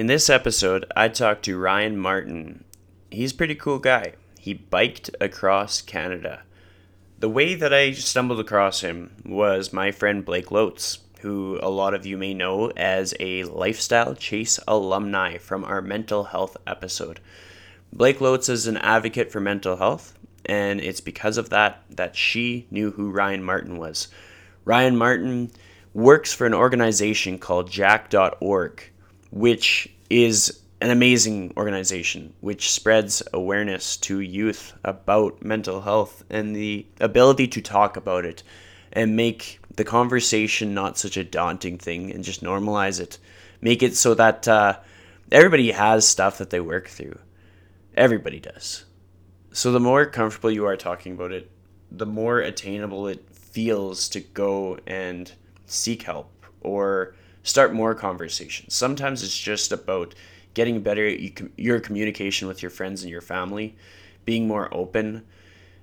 In this episode, I talked to Ryan Martin. He's a pretty cool guy. He biked across Canada. The way that I stumbled across him was my friend Blake Loates, who a lot of you may know as a Lifestyle Chase alumni from our mental health episode. Blake Loates is an advocate for mental health, and it's because of that that she knew who Ryan Martin was. Ryan Martin works for an organization called jack.org, which is an amazing organization which spreads awareness to youth about mental health and the ability to talk about it and make the conversation not such a daunting thing and just normalize it. Make it so that uh, everybody has stuff that they work through. Everybody does. So the more comfortable you are talking about it, the more attainable it feels to go and seek help or start more conversations. Sometimes it's just about getting better at your communication with your friends and your family, being more open,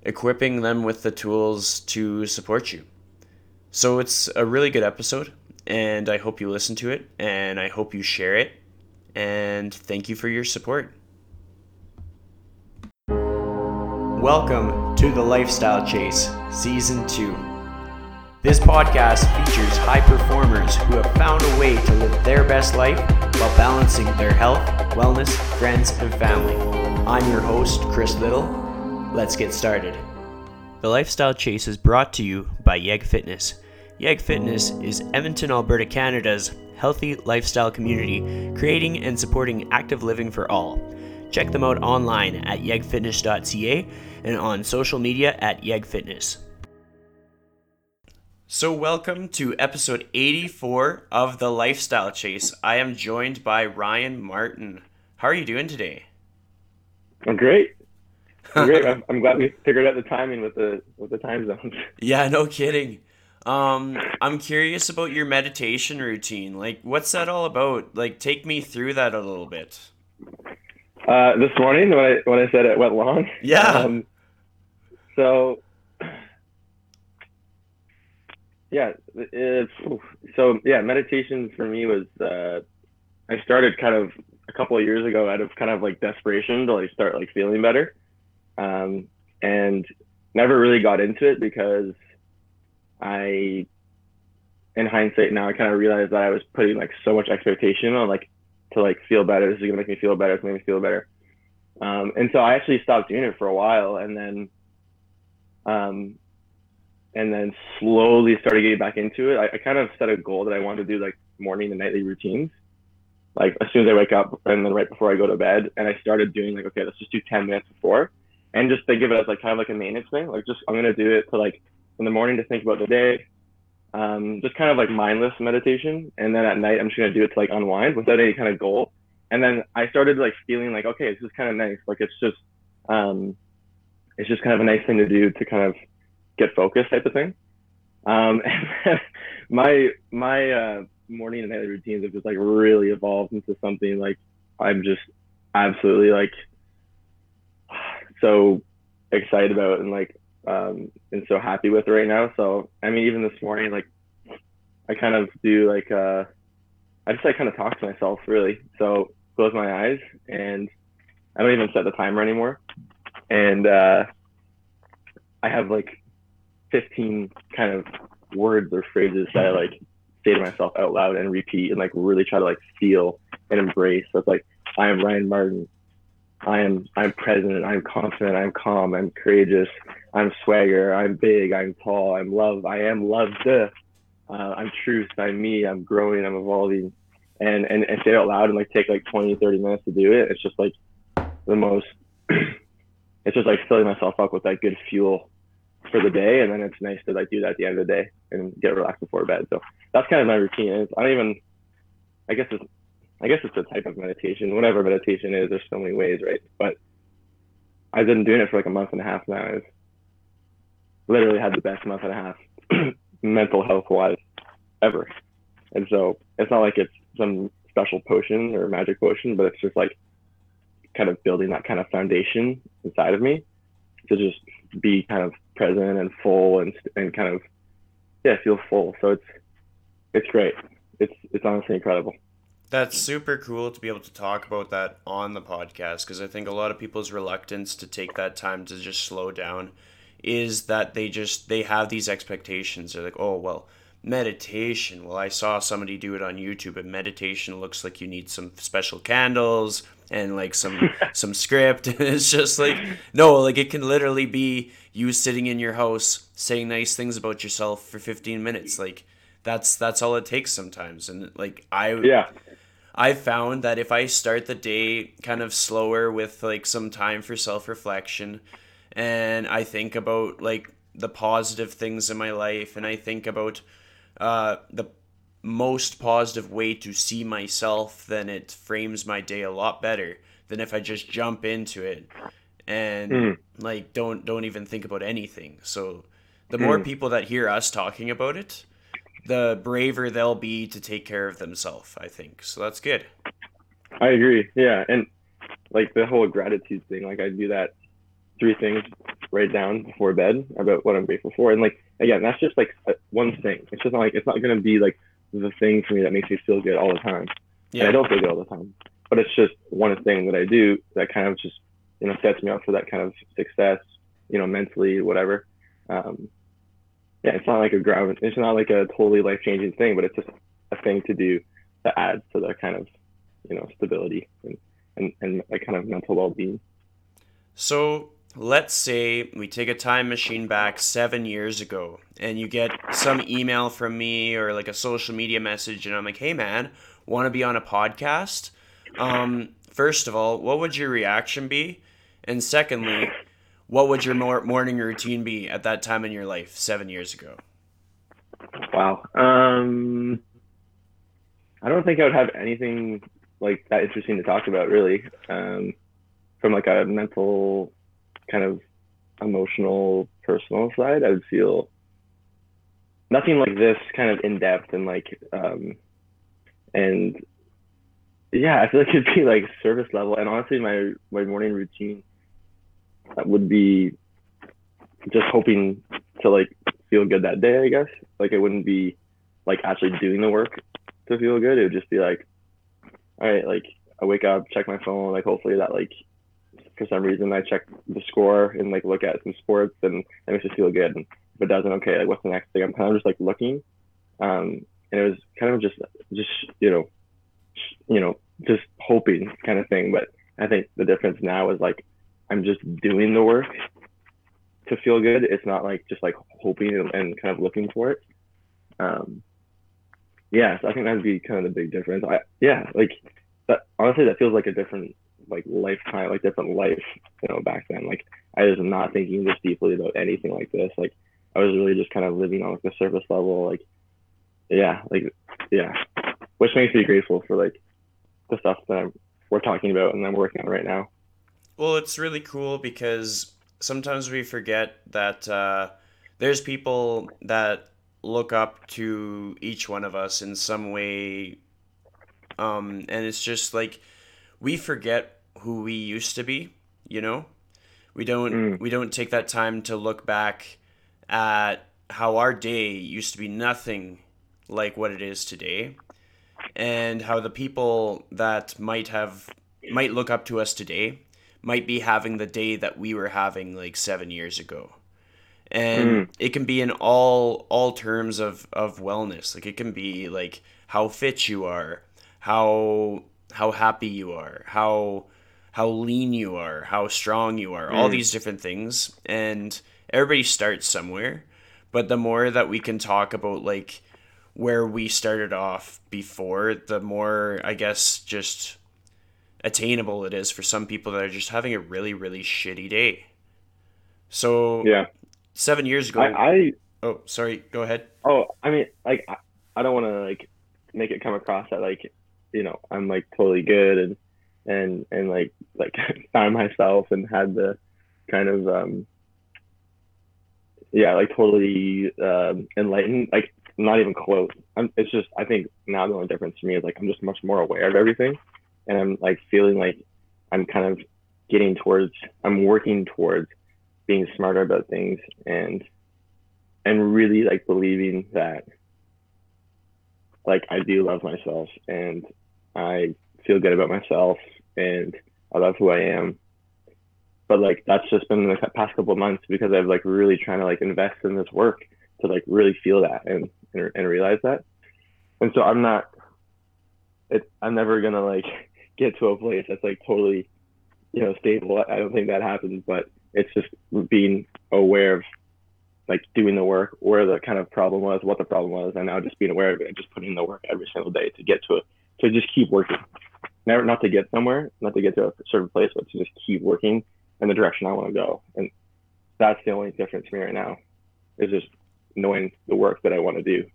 equipping them with the tools to support you. So it's a really good episode, and I hope you listen to it, and I hope you share it, and thank you for your support. Welcome to the Lifestyle Chase, Season 2. This podcast features high performers who have found a way to live their best life while balancing their health, wellness, friends, and family. I'm your host, Chris Little. Let's get started. The Lifestyle Chase is brought to you by Yeg Fitness. Yeg Fitness is Edmonton, Alberta, Canada's healthy lifestyle community, creating and supporting active living for all. Check them out online at yegfitness.ca and on social media at yegfitness. So, welcome to episode 84 of The Lifestyle Chase. I am joined by Ryan Martin. How are you doing today? I'm great. I'm great. I'm, I'm, glad we figured out the timing with the with the time zones. Yeah, no kidding. Um, I'm curious about your meditation routine. Like, what's that all about? Like, take me through that a little bit. Uh, this morning when I when I said it went long. Yeah. Um, so yeah, it's so yeah. Meditation for me was uh, I started kind of a couple of years ago out of kind of like desperation to like start like feeling better, um, and never really got into it because I, in hindsight now, I kind of realized that I was putting like so much expectation on like to like feel better. This is gonna make me feel better. It's gonna make me feel better. Um, and so I actually stopped doing it for a while, and then um, and then slowly started getting back into it. I, I, kind of set a goal that I wanted to do like morning and nightly routines, like as soon as I wake up and then right before I go to bed. And I started doing like, okay, let's just do 10 minutes before and just think of it as like kind of like a maintenance thing. Like just, I'm going to do it to like in the morning to think about the day, um, just kind of like mindless meditation. And then at night, I'm just going to do it to like unwind without any kind of goal. And then I started like feeling like, okay, this is kind of nice. Like it's just, um, it's just kind of a nice thing to do to kind of get focused type of thing. Um, my my uh, morning and nightly routines have just like really evolved into something like I'm just absolutely like so excited about and like um, and so happy with right now. So I mean, even this morning, like I kind of do like uh, I just like kind of talk to myself really. So close my eyes and I don't even set the timer anymore, and uh, I have like 15 kind of words or phrases that I like say to myself out loud and repeat and like really try to like feel and embrace. That's like I am Ryan Martin. I am I'm present. I'm confident. I'm calm. I'm courageous. I'm swagger. I'm big. I'm tall. I'm love. I am loved. Uh, I'm truth. I'm me. I'm growing. I'm evolving. And, and and say it out loud and like take like 20, 30 minutes to do it. It's just like the most. it's just like filling myself up with that good fuel for the day, and then it's nice to like do that at the end of the day and get relaxed before bed. So that's kind of my routine. Is I don't even, I guess it's, I guess it's a type of meditation. Whatever meditation is, there's so many ways, right? But I've been doing it for like a month and a half now. I've literally had the best month and a half, mental health wise, ever. And so it's not like it's some special potion or magic potion, but it's just like kind of building that kind of foundation inside of me to just be kind of present and full and and kind of yeah feel full. So it's it's great. It's it's honestly incredible. That's super cool to be able to talk about that on the podcast because I think a lot of people's reluctance to take that time to just slow down is that they just they have these expectations. They're like, "Oh, well, meditation. Well, I saw somebody do it on YouTube and meditation looks like you need some special candles and like some some script and it's just like no, like it can literally be you sitting in your house saying nice things about yourself for 15 minutes like that's that's all it takes sometimes and like I Yeah. I found that if I start the day kind of slower with like some time for self reflection and I think about like the positive things in my life and I think about uh, the most positive way to see myself, then it frames my day a lot better than if I just jump into it and Mm. like don't don't even think about anything. So the more Mm. people that hear us talking about it, the braver they'll be to take care of themselves, I think. So that's good. I agree. Yeah, and like the whole gratitude thing, like I do that three things write down before bed about what I'm grateful for, and like again, that's just like one thing. It's just not like it's not gonna be like the thing for me that makes me feel good all the time. And I don't feel good all the time, but it's just one thing that I do that kind of just you know sets me up for that kind of success, you know, mentally, whatever. Um, yeah, it's not like a ground. It's not like a totally life changing thing, but it's just a thing to do that adds to the kind of you know stability and and, and like kind of mental well being. So let's say we take a time machine back seven years ago and you get some email from me or like a social media message and I'm like, hey man, want to be on a podcast? Um, first of all, what would your reaction be? And secondly, what would your mor- morning routine be at that time in your life seven years ago? Wow. Um, I don't think I would have anything like that interesting to talk about really. Um, from like a mental, kind of emotional, personal side, I would feel nothing like this kind of in depth and like um, and yeah, I feel like it'd be like service level. And honestly, my my morning routine would be just hoping to like feel good that day. I guess like it wouldn't be like actually doing the work to feel good. It would just be like, all right, like I wake up, check my phone, like hopefully that like for some reason I check the score and like look at some sports and it makes me feel good. If it doesn't, okay, like what's the next thing? I'm kind of just like looking. Um, and it was kind of just just you know you know just hoping kind of thing. But I think the difference now is like I'm just doing the work to feel good. It's not like just like hoping and, and kind of looking for it. Um, yeah, so I think that'd be kind of the big difference. I yeah, like that honestly that feels like a different like lifetime, like different life, you know, back then. Like I was not thinking this deeply about anything like this. Like I was really just kind of living on like the surface level, like yeah, like yeah. Which makes me grateful for like the stuff that I'm, we're talking about and I'm working on right now. Well, it's really cool because sometimes we forget that uh, there's people that look up to each one of us in some way. Um, and it's just like we forget who we used to be, you know? We don't Mm. we don't take that time to look back at how our day used to be nothing like what it is today and how the people that might have might look up to us today might be having the day that we were having like seven years ago and Mm. it can be in all all terms of of wellness like it can be like how fit you are how how happy you are how how lean you are how strong you are all Mm. these different things and everybody starts somewhere but the more that we can talk about like where we started off before the more i guess just attainable it is for some people that are just having a really really shitty day so Yeah. seven years ago I, I oh sorry go ahead oh I mean like I, I don't want to like make it come across that like you know I'm like totally good and and and like like found myself and had the kind of um yeah like totally um enlightened like not even close. I'm, it's just i think now the only difference for me is like i'm just much more aware of everything and i'm like feeling like i'm kind of getting towards i'm working towards being smarter about things and and really like believing that like i do love myself and I feel good about myself and I love who I am. But like that's just been the past couple of months because I've like really trying to like invest in this work to like really feel that and and, and realize that. And so I'm not it I'm never gonna like get to a place that's like totally, you know, stable. I don't think that happens, but it's just being aware of like doing the work, where the kind of problem was, what the problem was, and now just being aware of it and just putting in the work every single day to get to it, to just keep working. Never not to get somewhere, not to get to a certain place, but to just keep working in the direction I want to go. And that's the only difference for me right now, is just knowing the work that I want to do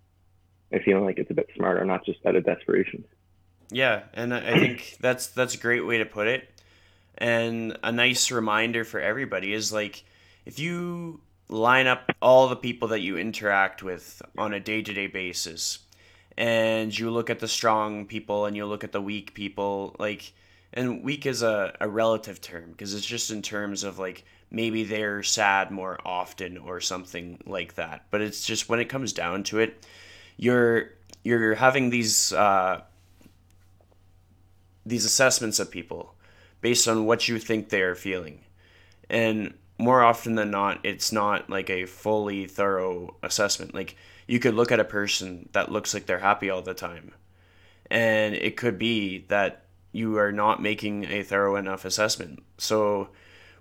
and feeling like it's a bit smarter, not just out of desperation. Yeah, and I think that's that's a great way to put it. And a nice reminder for everybody is like if you line up all the people that you interact with on a day-to-day basis and you look at the strong people and you look at the weak people like and weak is a, a relative term because it's just in terms of like maybe they're sad more often or something like that. But it's just when it comes down to it you're you're having these uh, these assessments of people based on what you think they are feeling. And more often than not it's not like a fully thorough assessment. Like you could look at a person that looks like they're happy all the time and it could be that you are not making a thorough enough assessment so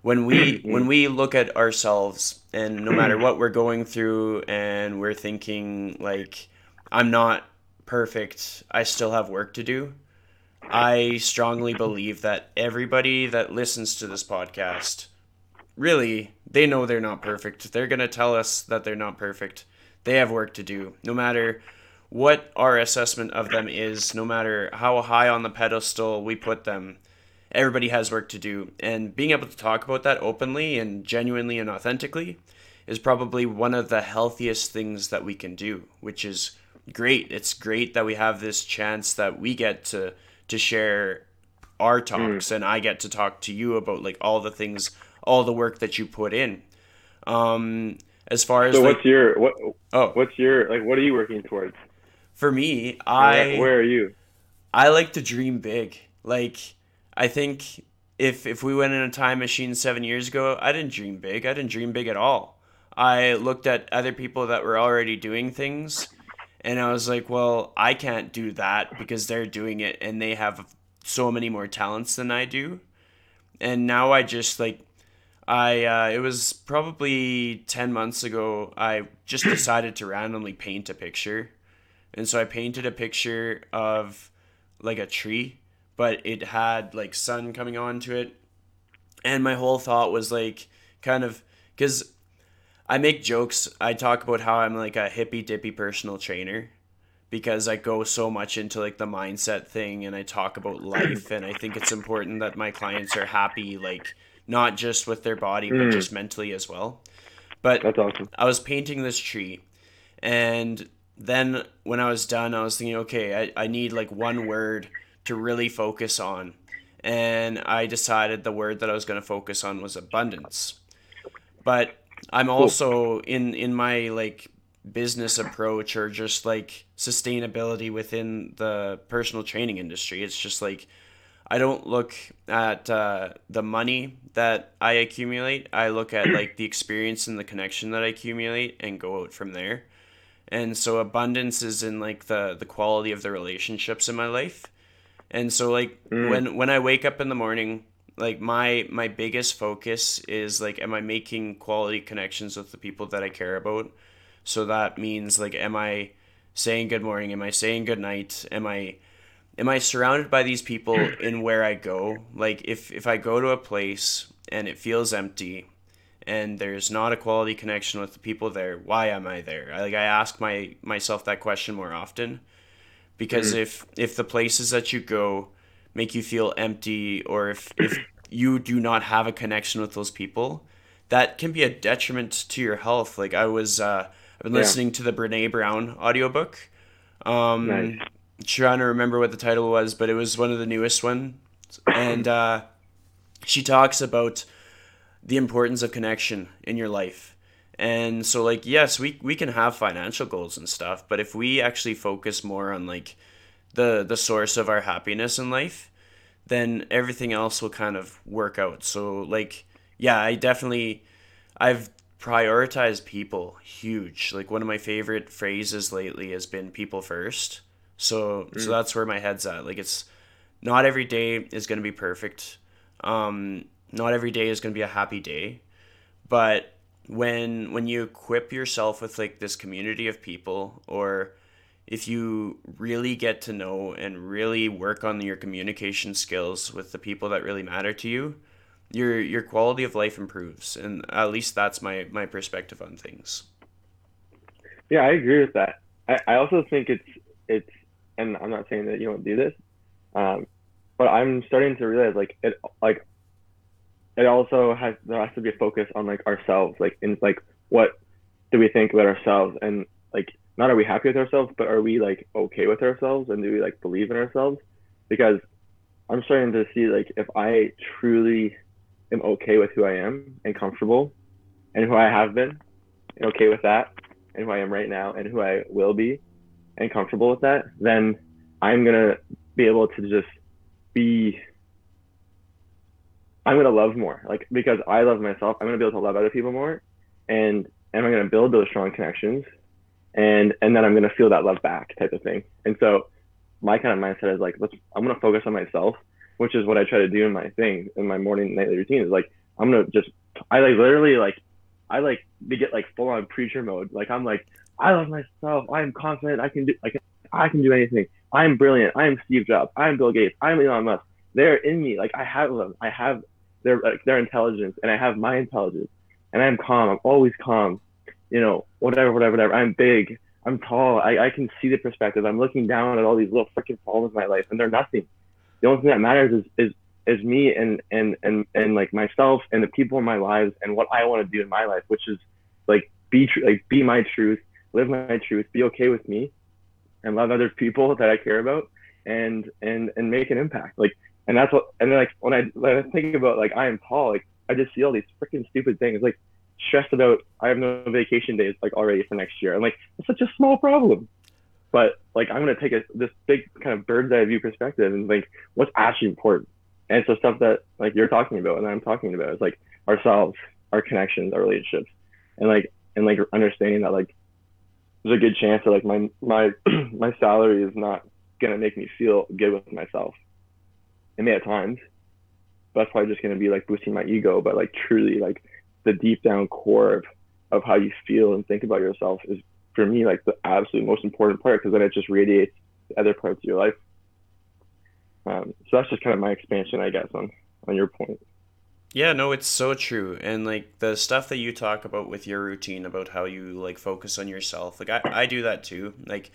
when we when we look at ourselves and no matter what we're going through and we're thinking like i'm not perfect i still have work to do i strongly believe that everybody that listens to this podcast really, they know they're not perfect. They're going to tell us that they're not perfect. They have work to do. No matter what our assessment of them is, no matter how high on the pedestal we put them, everybody has work to do. And being able to talk about that openly and genuinely and authentically is probably one of the healthiest things that we can do, which is great. It's great that we have this chance that we get to to share our talks mm. and I get to talk to you about like all the things all the work that you put in. Um, as far as so, like, what's your what? Oh, what's your like? What are you working towards? For me, I where, where are you? I like to dream big. Like I think if if we went in a time machine seven years ago, I didn't dream big. I didn't dream big at all. I looked at other people that were already doing things, and I was like, well, I can't do that because they're doing it and they have so many more talents than I do. And now I just like I uh, it was probably ten months ago. I just decided to randomly paint a picture, and so I painted a picture of like a tree, but it had like sun coming onto it, and my whole thought was like kind of because I make jokes. I talk about how I'm like a hippy dippy personal trainer because I go so much into like the mindset thing and I talk about life and I think it's important that my clients are happy like not just with their body but mm. just mentally as well. But that's awesome. I was painting this tree, and then when I was done, I was thinking, okay, I, I need like one word to really focus on, and I decided the word that I was going to focus on was abundance. But I'm also in in my like business approach or just like sustainability within the personal training industry. It's just like I don't look at uh, the money that I accumulate. I look at like the experience and the connection that I accumulate and go out from there. And so abundance is in like the the quality of the relationships in my life. And so like mm. when when I wake up in the morning, like my my biggest focus is like am I making quality connections with the people that I care about? So that means like am I saying good morning? Am I saying good night? Am I am I surrounded by these people in where I go? Like if if I go to a place and it feels empty and there's not a quality connection with the people there, why am I there? I, like I ask my myself that question more often because mm-hmm. if if the places that you go make you feel empty or if if you do not have a connection with those people, that can be a detriment to your health. Like I was uh I've been yeah. listening to the Brené Brown audiobook. Um nice trying to remember what the title was, but it was one of the newest ones, and uh, she talks about the importance of connection in your life. And so, like, yes, we we can have financial goals and stuff, but if we actually focus more on like the the source of our happiness in life, then everything else will kind of work out. So like yeah, I definitely I've prioritized people huge. Like one of my favorite phrases lately has been people first. So mm. so that's where my head's at. Like it's not every day is going to be perfect. Um not every day is going to be a happy day. But when when you equip yourself with like this community of people or if you really get to know and really work on your communication skills with the people that really matter to you, your your quality of life improves. And at least that's my my perspective on things. Yeah, I agree with that. I, I also think it's it's and I'm not saying that you don't do this, um, but I'm starting to realize like it like it also has there has to be a focus on like ourselves, like in like what do we think about ourselves and like not are we happy with ourselves, but are we like okay with ourselves and do we like believe in ourselves? Because I'm starting to see like if I truly am okay with who I am and comfortable and who I have been and okay with that and who I am right now and who I will be and comfortable with that, then I'm gonna be able to just be I'm gonna love more. Like because I love myself, I'm gonna be able to love other people more and and I'm gonna build those strong connections and and then I'm gonna feel that love back type of thing. And so my kind of mindset is like, let's I'm gonna focus on myself, which is what I try to do in my thing in my morning nightly routine is like I'm gonna just I like literally like I like to get like full on preacher mode. Like I'm like I love myself. I am confident. I can do like I can do anything. I'm brilliant. I am Steve Jobs. I am Bill Gates. I'm Elon Musk. They're in me. Like I have them. I have their like their intelligence, and I have my intelligence, and I'm calm. I'm always calm you know, whatever, whatever, whatever. I'm big. I'm tall. I, I can see the perspective. I'm looking down at all these little freaking problems in my life, and they're nothing. The only thing that matters is is is me and and and and like myself and the people in my lives and what I want to do in my life, which is like be true, like be my truth, live my truth, be okay with me, and love other people that I care about, and and and make an impact. Like, and that's what. And then like when I when I think about like I am tall, like I just see all these freaking stupid things. Like stressed about I have no vacation days like already for next year. I'm like, it's such a small problem. But like I'm gonna take a this big kind of bird's eye view perspective and like what's actually important. And so stuff that like you're talking about and I'm talking about is like ourselves, our connections, our relationships. And like and like understanding that like there's a good chance that like my my my salary is not gonna make me feel good with myself. It may at times. But that's probably just gonna be like boosting my ego, but like truly like the deep down core of, of how you feel and think about yourself is for me like the absolute most important part because then it just radiates to other parts of your life. Um, so that's just kind of my expansion, I guess, on on your point. Yeah, no, it's so true. And like the stuff that you talk about with your routine about how you like focus on yourself, like I, I do that too. Like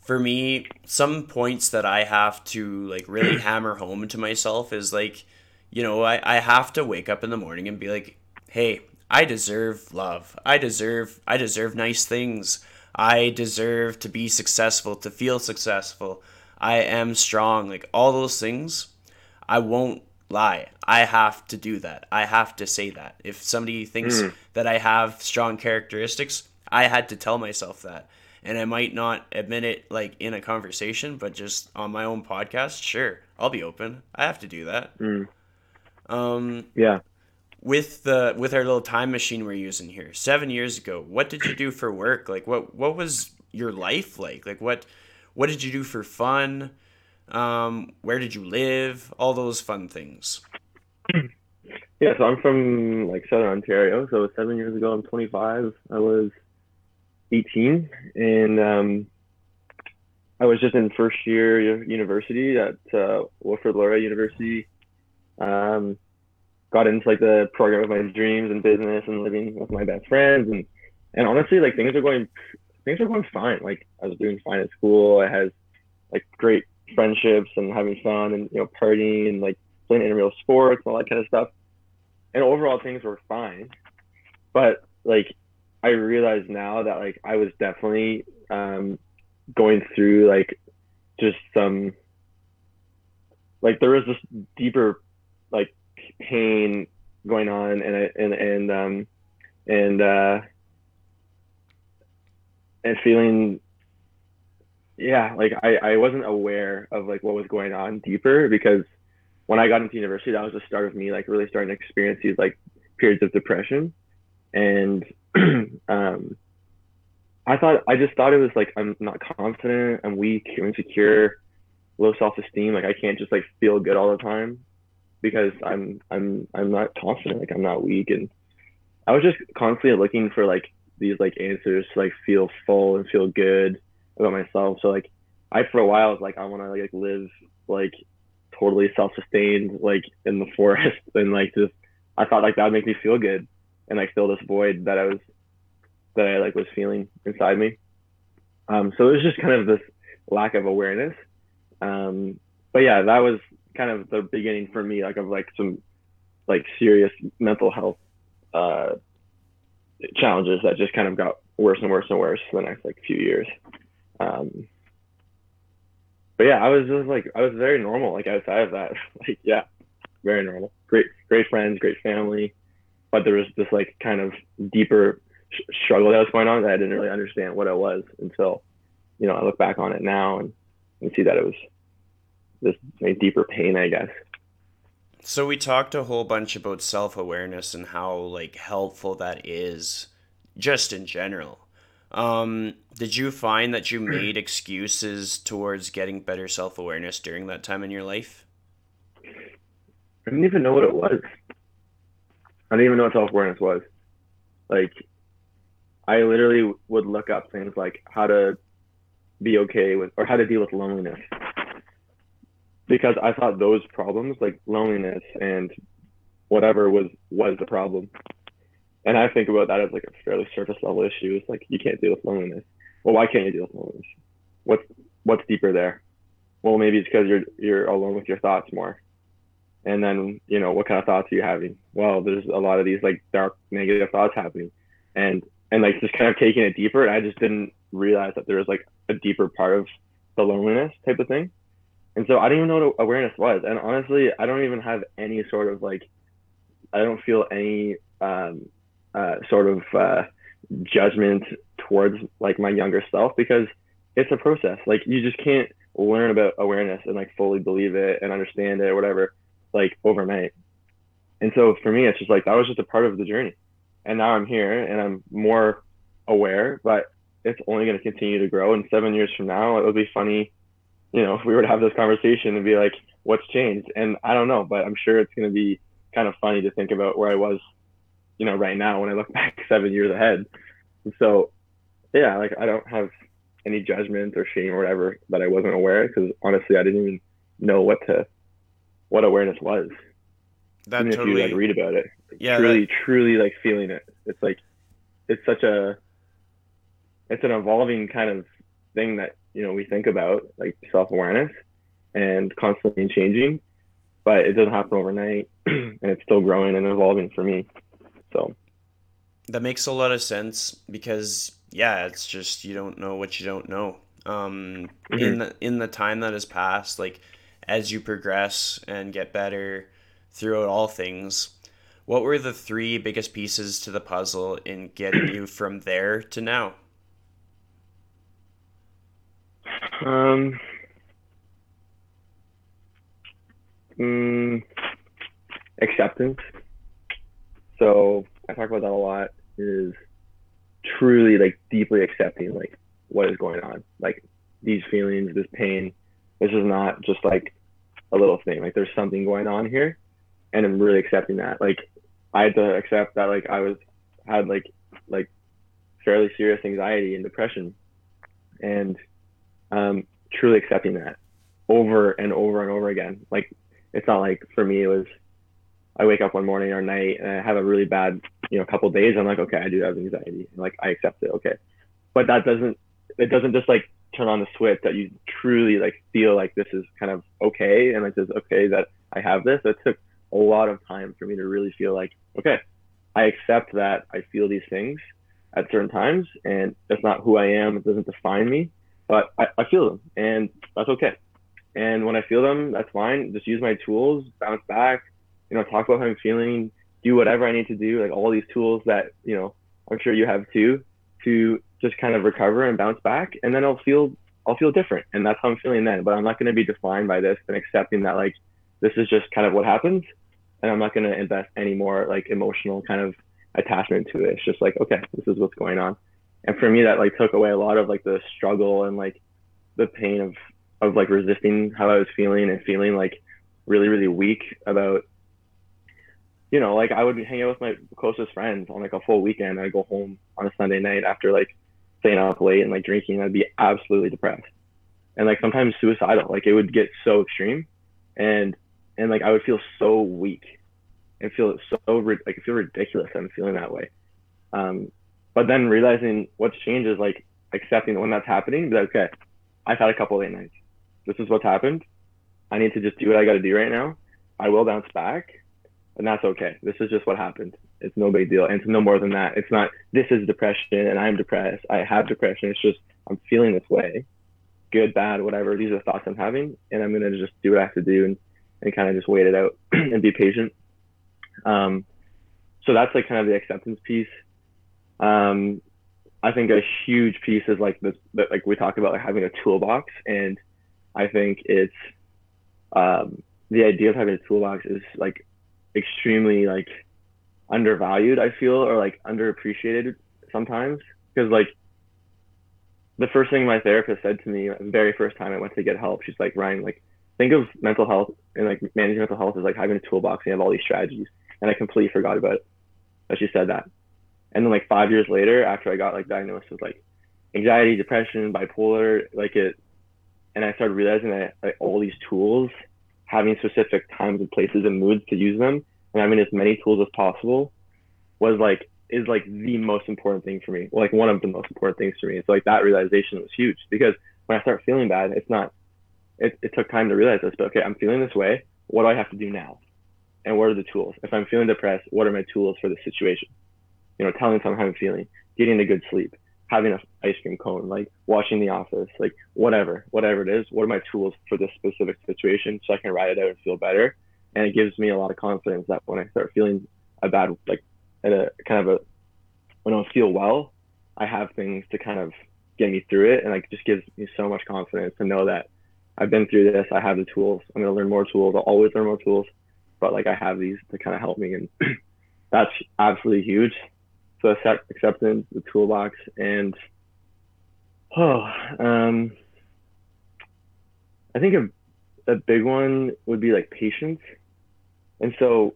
for me, some points that I have to like really hammer home to myself is like, you know, I, I have to wake up in the morning and be like, hey, I deserve love. I deserve I deserve nice things. I deserve to be successful, to feel successful. I am strong. Like all those things, I won't lie. I have to do that. I have to say that. If somebody thinks mm. that I have strong characteristics, I had to tell myself that. And I might not admit it like in a conversation, but just on my own podcast, sure, I'll be open. I have to do that. Mm. Um, yeah with the with our little time machine we're using here seven years ago what did you do for work like what what was your life like like what what did you do for fun um where did you live? All those fun things. Yeah so i'm from like southern ontario. So seven years ago i'm 25 i was 18 and um i was just in first year university at uh, wilfrid laurier university. Um got into like the program of my dreams and business and living with my best friends. And and honestly like things are going things are going fine. Like i was doing fine at school. I had like great friendships and having fun and you know partying and like playing intramural sports and all that kind of stuff. And overall things were fine. But like i realize now that like i was definitely um going through like just some like there was this deeper like pain going on and and and um and uh and feeling yeah, like I, I wasn't aware of like what was going on deeper because when I got into university, that was the start of me like really starting to experience these like periods of depression. And um, I thought I just thought it was like I'm not confident, I'm weak, I'm insecure, low self esteem. Like I can't just like feel good all the time because I'm I'm I'm not confident. Like I'm not weak, and I was just constantly looking for like these like answers to like feel full and feel good about myself. So like I for a while was like I want to like live like totally self-sustained like in the forest and like just I thought like that would make me feel good and like fill this void that I was that I like was feeling inside me. Um, so it was just kind of this lack of awareness. Um, but yeah, that was kind of the beginning for me, like of like some like serious mental health uh, challenges that just kind of got worse and worse and worse for the next like few years. Um, but yeah, I was just like I was very normal like outside of that. like yeah, very normal. Great great friends, great family, but there was this like kind of deeper sh- struggle that was going on that I didn't really understand what it was until you know I look back on it now and, and see that it was this like, deeper pain, I guess. So we talked a whole bunch about self-awareness and how like helpful that is just in general. Um, did you find that you made excuses towards getting better self awareness during that time in your life? I didn't even know what it was. I didn't even know what self awareness was. Like, I literally would look up things like how to be okay with or how to deal with loneliness because I thought those problems like loneliness and whatever was was the problem and I think about that as like a fairly surface level issue. It's like you can't deal with loneliness. Well, why can't you deal with loneliness? What's what's deeper there? Well, maybe it's because you're you're alone with your thoughts more. And then you know what kind of thoughts are you having? Well, there's a lot of these like dark negative thoughts happening, and and like just kind of taking it deeper. And I just didn't realize that there was like a deeper part of the loneliness type of thing. And so I didn't even know what awareness was. And honestly, I don't even have any sort of like, I don't feel any um, uh, sort of uh, judgment towards like my younger self because it's a process. Like you just can't learn about awareness and like fully believe it and understand it or whatever like overnight. And so for me, it's just like that was just a part of the journey. And now I'm here and I'm more aware, but it's only going to continue to grow. And seven years from now, it would be funny, you know, if we were to have this conversation and be like, what's changed? And I don't know, but I'm sure it's going to be kind of funny to think about where I was you know, right now when I look back seven years ahead. And so, yeah, like I don't have any judgment or shame or whatever that I wasn't aware because honestly, I didn't even know what to, what awareness was. That even totally, if you like read about it, yeah, truly, that... truly like feeling it. It's like, it's such a, it's an evolving kind of thing that you know we think about like self awareness and constantly changing, but it doesn't happen overnight, and it's still growing and evolving for me. So that makes a lot of sense because yeah, it's just you don't know what you don't know. Um, mm-hmm. in the in the time that has passed, like as you progress and get better throughout all things, what were the three biggest pieces to the puzzle in getting you from there to now? Um, mm, acceptance so I talk about that a lot is truly like deeply accepting like what is going on. Like these feelings this pain this is not just like a little thing. Like there's something going on here and i'm really accepting that. Like i had to accept that like i was had like like fairly serious anxiety and depression and um truly accepting that over and over and over again. Like it's not like for me it was I wake up one morning or night and I have a really bad, you know, couple days. I'm like, okay, I do have anxiety. Like, I accept it. Okay. But that doesn't, it doesn't just like turn on the switch that you truly like feel like this is kind of okay. And like, it's okay that I have this. It took a lot of time for me to really feel like, okay, I accept that I feel these things at certain times and that's not who I am. It doesn't define me, but I, I feel them and that's okay. And when I feel them, that's fine. Just use my tools, bounce back, you know, talk about how I'm feeling, do whatever I need to do, like all these tools that, you know, I'm sure you have too, to just kind of recover and bounce back. And then I'll feel I'll feel different, and that's how I'm feeling then. But I'm not going to be defined by this and accepting that like this is just kind of what happens, and I'm not going to invest any more like emotional kind of attachment to it. It's just like okay, this is what's going on, and for me that like took away a lot of like the struggle and like the pain of of like resisting how I was feeling and feeling like really really weak about you know like I would hang out with my closest friends on like a full weekend. I'd go home on a Sunday night after like staying up late and like drinking. I'd be absolutely depressed and like sometimes suicidal. Like it would get so extreme, and and like I would feel so weak and feel so like I feel ridiculous. I'm feeling that way. Um, but then realizing what's changed is like accepting when that's happening. Like, okay, I've had a couple late nights. This is what's happened. I need to just do what I got to do right now. I will bounce back, and that's okay. This is just what happened. It's no big deal, and it's no more than that. It's not. This is depression, and I'm depressed. I have depression. It's just I'm feeling this way, good, bad, whatever. These are the thoughts I'm having, and I'm gonna just do what I have to do and and kind of just wait it out and be patient. Um, so that's like kind of the acceptance piece. Um, I think a huge piece is like this, like we talk about like having a toolbox, and I think it's um, the idea of having a toolbox is like extremely like undervalued. I feel or like underappreciated sometimes because like the first thing my therapist said to me the very first time I went to get help, she's like, Ryan, like think of mental health and like managing mental health as like having a toolbox and you have all these strategies. And I completely forgot about it. That she said that. And then like five years later, after I got like diagnosed with like anxiety, depression, bipolar, like it, and I started realizing that like all these tools, having specific times and places and moods to use them, and having as many tools as possible, was like is like the most important thing for me. Like one of the most important things for me. So like that realization was huge because when I start feeling bad, it's not. It, it took time to realize this, but okay, I'm feeling this way. What do I have to do now? And what are the tools? If I'm feeling depressed, what are my tools for the situation? You know, telling someone how I'm feeling, getting a good sleep, having an ice cream cone, like watching The Office, like whatever, whatever it is. What are my tools for this specific situation so I can ride it out and feel better? And it gives me a lot of confidence that when I start feeling a bad, like at a kind of a when I don't feel well, I have things to kind of get me through it, and like just gives me so much confidence to know that I've been through this. I have the tools. I'm gonna learn more tools. I'll always learn more tools, but like I have these to kind of help me, and that's absolutely huge. So accept, acceptance, the toolbox, and oh, um, I think a a big one would be like patience, and so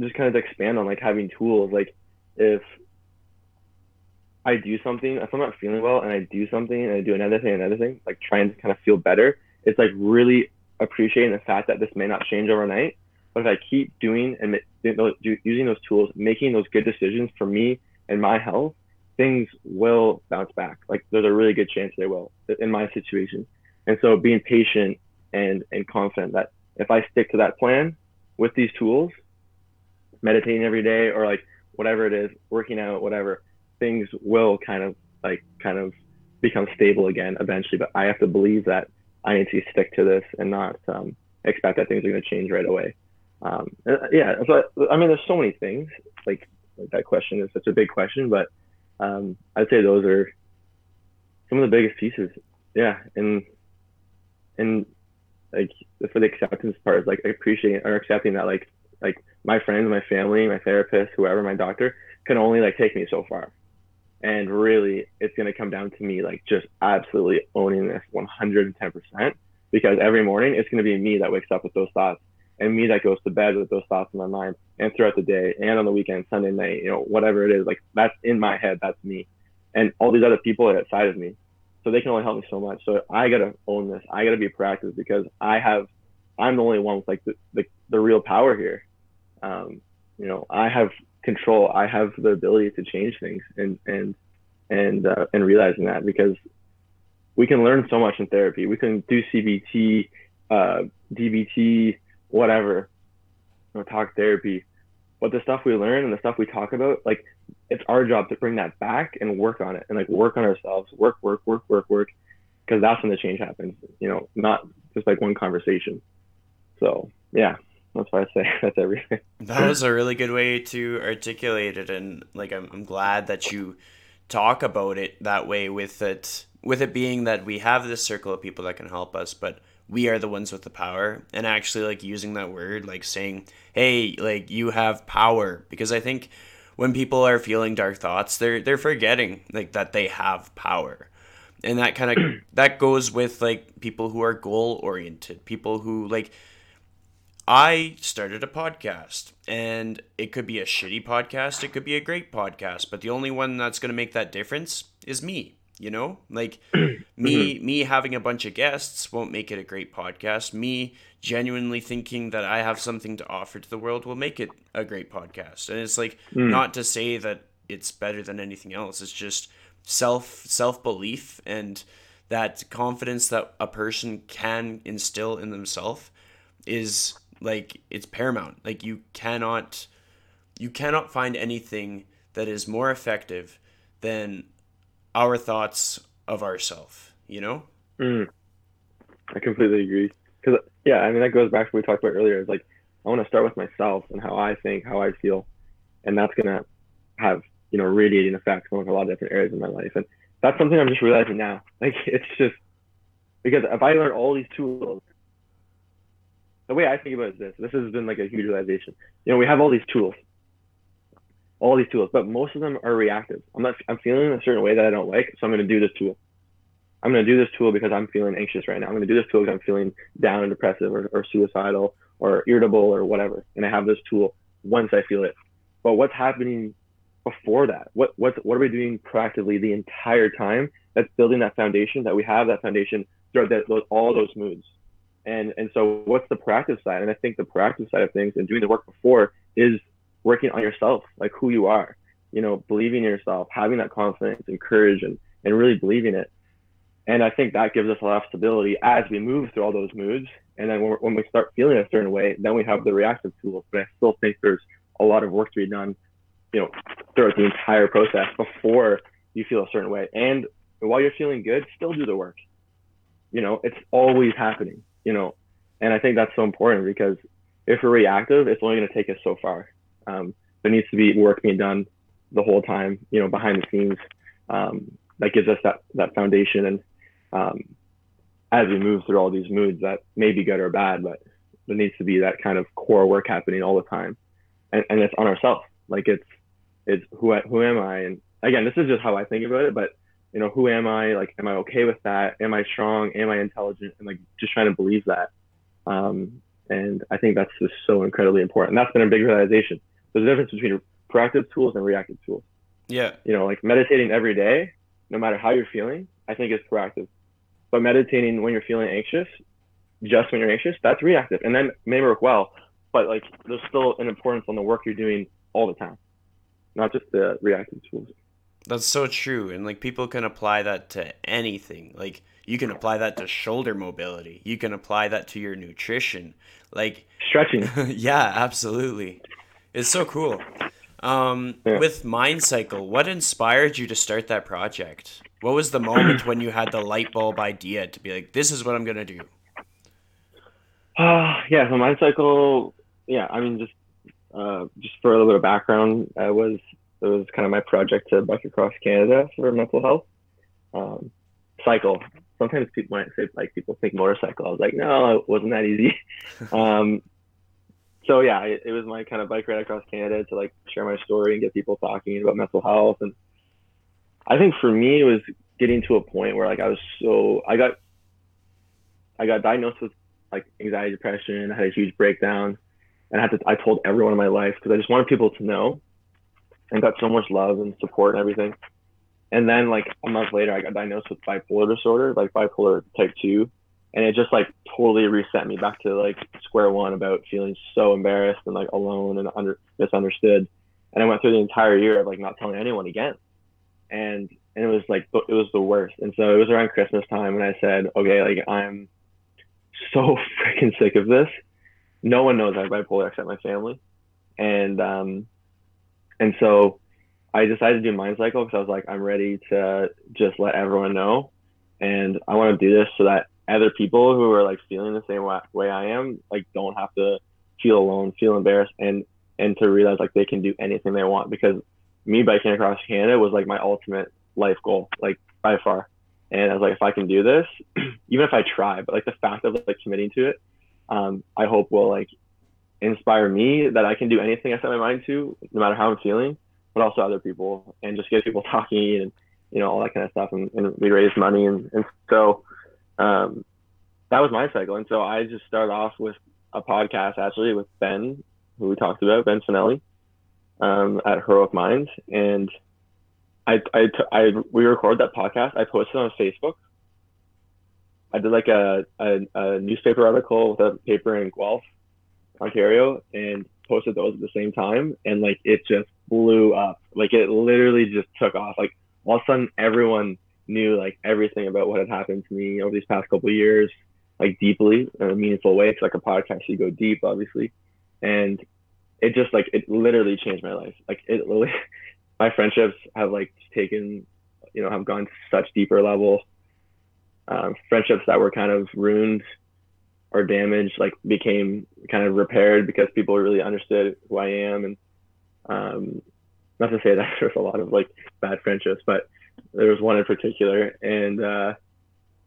just kind of expand on like having tools. Like if I do something, if I'm not feeling well and I do something and I do another thing, another thing, like trying to kind of feel better, it's like really appreciating the fact that this may not change overnight. But if I keep doing and using those tools, making those good decisions for me and my health, things will bounce back. Like there's a really good chance they will in my situation. And so being patient and and confident that if I stick to that plan with these tools, meditating every day or like whatever it is, working out, whatever, things will kind of like kind of become stable again eventually. But I have to believe that I need to stick to this and not um, expect that things are going to change right away. Um, yeah, so I mean, there's so many things. Like, like that question is such a big question, but um, I'd say those are some of the biggest pieces. Yeah, and and like for the acceptance part, is like appreciating or accepting that like like my friends, my family, my therapist, whoever, my doctor can only like take me so far. And really, it's going to come down to me like just absolutely owning this 110% because every morning it's going to be me that wakes up with those thoughts and me that goes to bed with those thoughts in my mind and throughout the day and on the weekend, Sunday night, you know, whatever it is, like that's in my head, that's me. And all these other people are outside of me. So they can only help me so much. So I got to own this. I got to be proactive because I have, I'm the only one with like the, the, the real power here um, you know, I have control. I have the ability to change things, and and and uh, and realizing that because we can learn so much in therapy. We can do CBT, uh, DBT, whatever, or talk therapy. But the stuff we learn and the stuff we talk about, like it's our job to bring that back and work on it and like work on ourselves, work, work, work, work, work, because that's when the change happens. You know, not just like one conversation. So yeah that's why I say that's everything. That was a really good way to articulate it, and like I'm, I'm glad that you talk about it that way with it with it being that we have this circle of people that can help us, but we are the ones with the power. And actually like using that word like saying hey like you have power. Because i think when people are feeling dark thoughts they're they're forgetting like that they have power. And that kind of that goes with like people who are goal oriented people who like i started a podcast and it could be a shitty podcast it could be a great podcast but the only one that's going to make that difference is me you know? Like me mm-hmm. me having a bunch of guests won't make it a great podcast. Me genuinely thinking that i have something to offer to the world will make it a great podcast. And it's like mm. not to say that it's better than anything else. It's just self self belief and that confidence that a person can instill in themselves is like it's paramount. Like you cannot you cannot find anything that is more effective than our thoughts of ourself, you know? Mm. I completely agree. Because, yeah, I mean, that goes back to what we talked about earlier. It's like, I want to start with myself and how I think, how I feel. And that's going to have, you know, radiating effects on a lot of different areas of my life. And that's something I'm just realizing now. Like, it's just because if I learn all these tools, the way I think about it is this this has been like a huge realization. You know, we have all these tools all these tools, but most of them are reactive. I'm not, I'm feeling a certain way that I don't like, so I'm going to do this tool. I'm going to do this tool because I'm feeling anxious right now. I'm going to do this tool because I'm feeling down and depressive or, or suicidal or irritable or whatever. And I have this tool once I feel it. But what's happening before that? What, what, what are we doing proactively the entire time that's building that foundation that we have that foundation throughout that, those, all those moods? And, and so what's the proactive side? And I think the proactive side of things and doing the work before is working on yourself, like who you are, you know, believing in yourself, having that confidence and courage and, and really believing it. And I think that gives us a lot of stability as we move through all those moods. And then when, when we start feeling a certain way, then we have the reactive tools. But I still think there's a lot of work to be done, you know, throughout the entire process before you feel a certain way. And while you're feeling good, still do the work. You know, it's always happening, you know. And I think that's so important because if we're reactive, it's only going to take us so far. Um, there needs to be work being done the whole time, you know, behind the scenes. Um, that gives us that that foundation, and um, as we move through all these moods, that may be good or bad, but there needs to be that kind of core work happening all the time, and, and it's on ourselves. Like it's it's who I, who am I, and again, this is just how I think about it, but you know, who am I? Like, am I okay with that? Am I strong? Am I intelligent? And like, just trying to believe that. Um, and I think that's just so incredibly important. And that's been a big realization. There's a difference between proactive tools and reactive tools. Yeah. You know, like meditating every day, no matter how you're feeling, I think is proactive. But meditating when you're feeling anxious, just when you're anxious, that's reactive. And then may work well, but like there's still an importance on the work you're doing all the time, not just the reactive tools. That's so true. And like people can apply that to anything. Like you can apply that to shoulder mobility. You can apply that to your nutrition. Like stretching. yeah, absolutely. It's so cool. Um, yeah. With Mind Cycle, what inspired you to start that project? What was the moment when you had the light bulb idea to be like, this is what I'm going to do? Uh, yeah, so Mind Cycle, yeah, I mean, just uh, just for a little bit of background, I was it was kind of my project to bike across Canada for mental health. Um, cycle. Sometimes people might say like people think motorcycle. I was like, no, it wasn't that easy. um, so yeah, it, it, was my kind of bike ride across Canada to like share my story and get people talking about mental health. And I think for me, it was getting to a point where like I was so I got I got diagnosed with like anxiety, depression. I had a huge breakdown, and I had to I told everyone in my life because I just wanted people to know, and got so much love and support and everything. And then like a month later, I got diagnosed with bipolar disorder, like bipolar type two, and it just like totally reset me back to like square one about feeling so embarrassed and like alone and under misunderstood. And I went through the entire year of like not telling anyone again, and and it was like it was the worst. And so it was around Christmas time when I said, okay, like I'm so freaking sick of this. No one knows I have bipolar except my family, and um, and so I decided to do Mind Cycle because I was like, I'm ready to just let everyone know, and I want to do this so that other people who are like feeling the same way I am, like don't have to feel alone, feel embarrassed, and and to realize like they can do anything they want. Because me biking across Canada was like my ultimate life goal, like by far. And I was like, if I can do this, even if I try, but like the fact of like committing to it, um, I hope will like inspire me that I can do anything I set my mind to, no matter how I'm feeling, but also other people and just get people talking and you know all that kind of stuff. And, and we raise money and and so um, that was my cycle. And so I just started off with a podcast actually with Ben, who we talked about, Ben Finelli, um, at Heroic Minds, and I, I, I, we recorded that podcast. I posted on Facebook. I did like a, a, a newspaper article with a paper in Guelph, Ontario, and posted those at the same time. And like it just blew up. Like it literally just took off. Like all of a sudden, everyone knew like everything about what had happened to me over these past couple years, like deeply in a meaningful way. It's like a podcast, you go deep, obviously, and it just like it literally changed my life. Like it literally, my friendships have like taken, you know, have gone to such deeper level. Um, friendships that were kind of ruined or damaged, like became kind of repaired because people really understood who I am. And um, not to say that there's a lot of like bad friendships, but there was one in particular, and uh,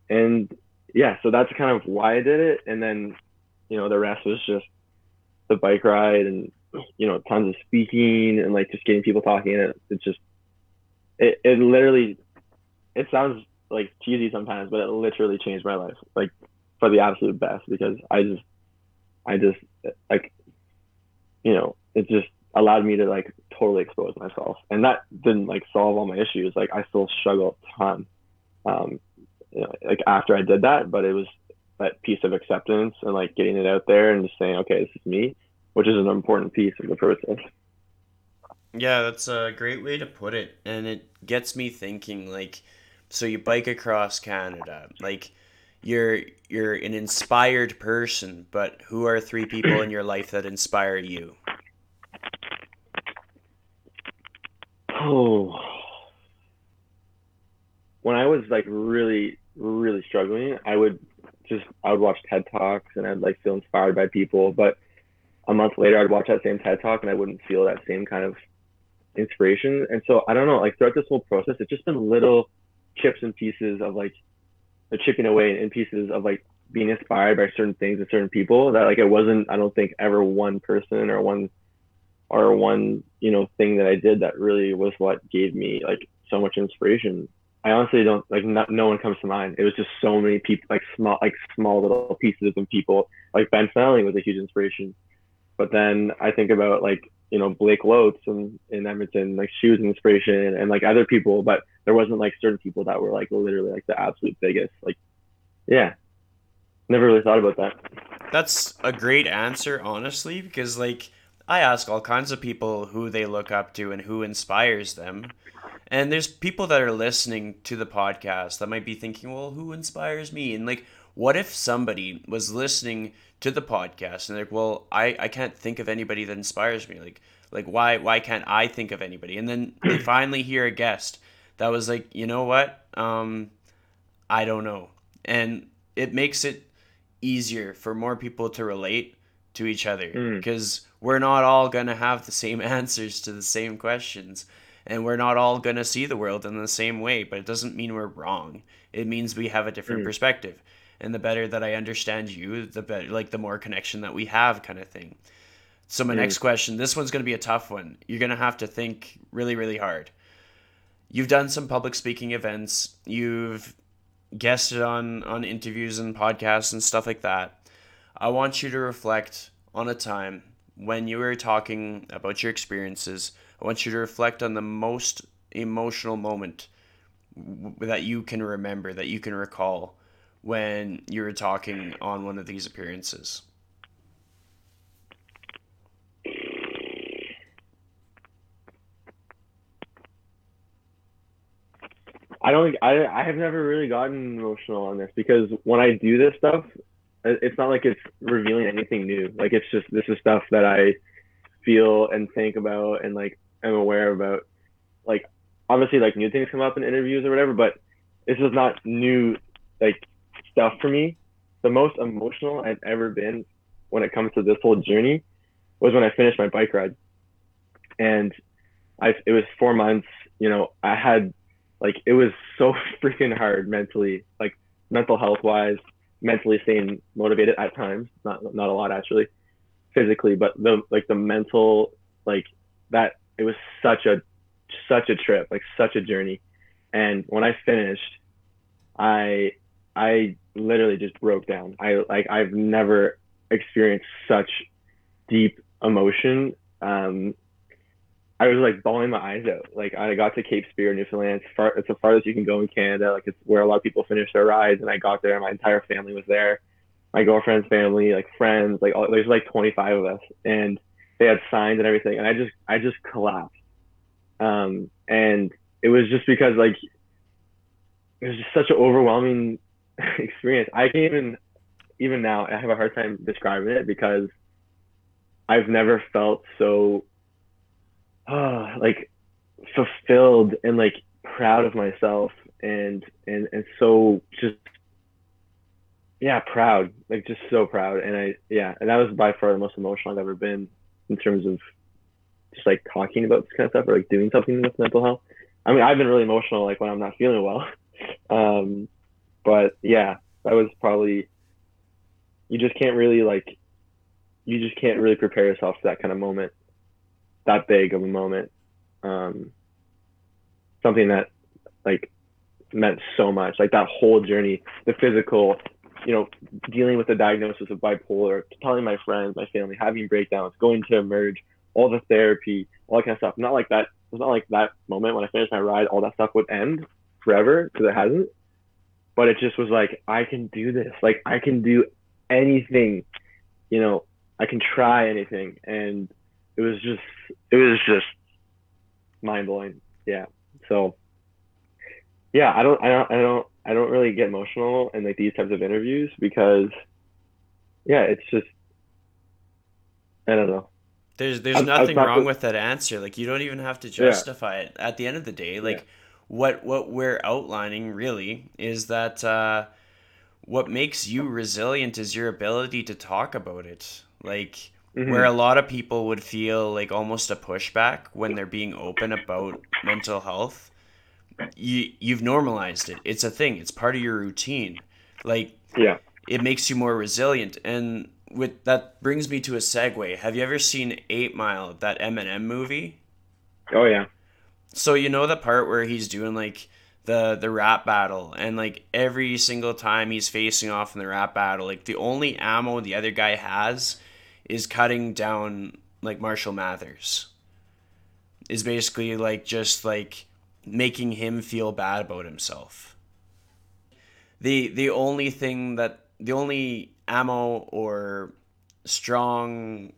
and yeah, so that's kind of why I did it. And then, you know, the rest was just the bike ride and you know tons of speaking and like just getting people talking. And it, it's just it, it literally it sounds like cheesy sometimes, but it literally changed my life like for the absolute best because I just I just like you know it just allowed me to like totally expose myself and that didn't like solve all my issues like I still struggle a ton um you know like after I did that but it was that piece of acceptance and like getting it out there and just saying okay this is me which is an important piece of the process. Yeah, that's a great way to put it. And it gets me thinking like so you bike across Canada. Like you're you're an inspired person, but who are three people in your life that inspire you? Oh. When I was like really really struggling, I would just I would watch TED Talks and I'd like feel inspired by people, but a month later I'd watch that same TED talk and I wouldn't feel that same kind of inspiration. And so I don't know, like throughout this whole process, it's just been little chips and pieces of like chipping away in pieces of like being inspired by certain things and certain people that like it wasn't I don't think ever one person or one or one, you know, thing that I did that really was what gave me like so much inspiration. I honestly don't like not no one comes to mind. It was just so many people like small like small little pieces and people. Like Ben Fowling was a huge inspiration but then I think about like you know Blake Loates and in Edmonton, like she was an inspiration, and like other people, but there wasn't like certain people that were like literally like the absolute biggest. Like, yeah, never really thought about that. That's a great answer, honestly, because like I ask all kinds of people who they look up to and who inspires them. And there's people that are listening to the podcast that might be thinking, well, who inspires me? And like, what if somebody was listening to the podcast and they're like, well, I, I can't think of anybody that inspires me. Like, like why why can't I think of anybody? And then they finally hear a guest that was like, you know what? Um, I don't know. And it makes it easier for more people to relate to each other because mm. We're not all going to have the same answers to the same questions and we're not all going to see the world in the same way but it doesn't mean we're wrong it means we have a different mm. perspective and the better that I understand you, the better, like the more connection that we have, kind of thing. So my mm. next question, this one's going to be a tough one. You're going to have to think really, really hard. You've done some public speaking events. You've guested on on interviews and podcasts and stuff like that. I want you to reflect on a time when you were talking about your experiences. I want you to reflect on the most emotional moment that you can remember, that you can recall when you were talking on one of these appearances? I don't I I have never really gotten emotional on this because when I do this stuff, it's not like it's revealing anything new. Like it's just this is stuff that I feel and think about and like am aware about. Like obviously like new things come up in interviews or whatever, but this is not new like stuff for me. The most emotional I've ever been when it comes to this whole journey was when I finished my bike ride. And I it was four months, you know, I had like it was so freaking hard mentally, like mental health wise, mentally staying motivated at times, not not a lot actually, physically, but the like the mental like that it was such a such a trip, like such a journey. And when I finished, I I literally just broke down. I like I've never experienced such deep emotion. Um, I was like bawling my eyes out. Like I got to Cape Spear, Newfoundland. It's far. It's the farthest you can go in Canada. Like it's where a lot of people finish their rides. And I got there. My entire family was there. My girlfriend's family, like friends, like all, there's like 25 of us, and they had signs and everything. And I just, I just collapsed. Um, and it was just because like it was just such an overwhelming experience. I can't even, even now, I have a hard time describing it because I've never felt so, like fulfilled and like proud of myself and and and so just yeah proud like just so proud. And i yeah and that was by far the most emotional i've ever been in terms of just like talking about this kind of stuff or like doing something with mental health. I mean i've been really emotional like when i'm not feeling well. Um but yeah that was probably you just can't really like you just can't really prepare yourself for that kind of moment that big of a moment. Um something that like meant so much. Like that whole journey the physical you know dealing with the diagnosis of bipolar telling my friends my family having breakdowns going to emerge all the therapy all that kind of stuff. Not like that it's not like that moment when i finished my ride all that stuff would end forever because it hasn't. But it just was like i can do this. Like i can do anything. You know i can try anything. And it was just it was just mind blowing yeah so yeah i don't i don't i don't i don't really get emotional in like these types of interviews because yeah it's just i don't know There's there's I'm- I'm nothing not wrong the- with that answer. Like you don't even have to justify it. At the end of the day, like Yeah. what what we're outlining really is that uh, what makes you resilient is your ability to talk about it. Like Mhm. where a lot of people would feel like almost a pushback when they're being open about mental health. You you've normalized it. It's a thing. It's part of your routine. Like yeah it makes you more resilient and with that brings me to a segue have you ever seen eight mile that eminem movie oh yeah so you know the part where he's doing like the the rap battle and like every single time he's facing off in the rap battle like the only ammo the other guy has is cutting down like marshall mathers is basically like just like making him feel bad about himself the the only thing that the only ammo or strong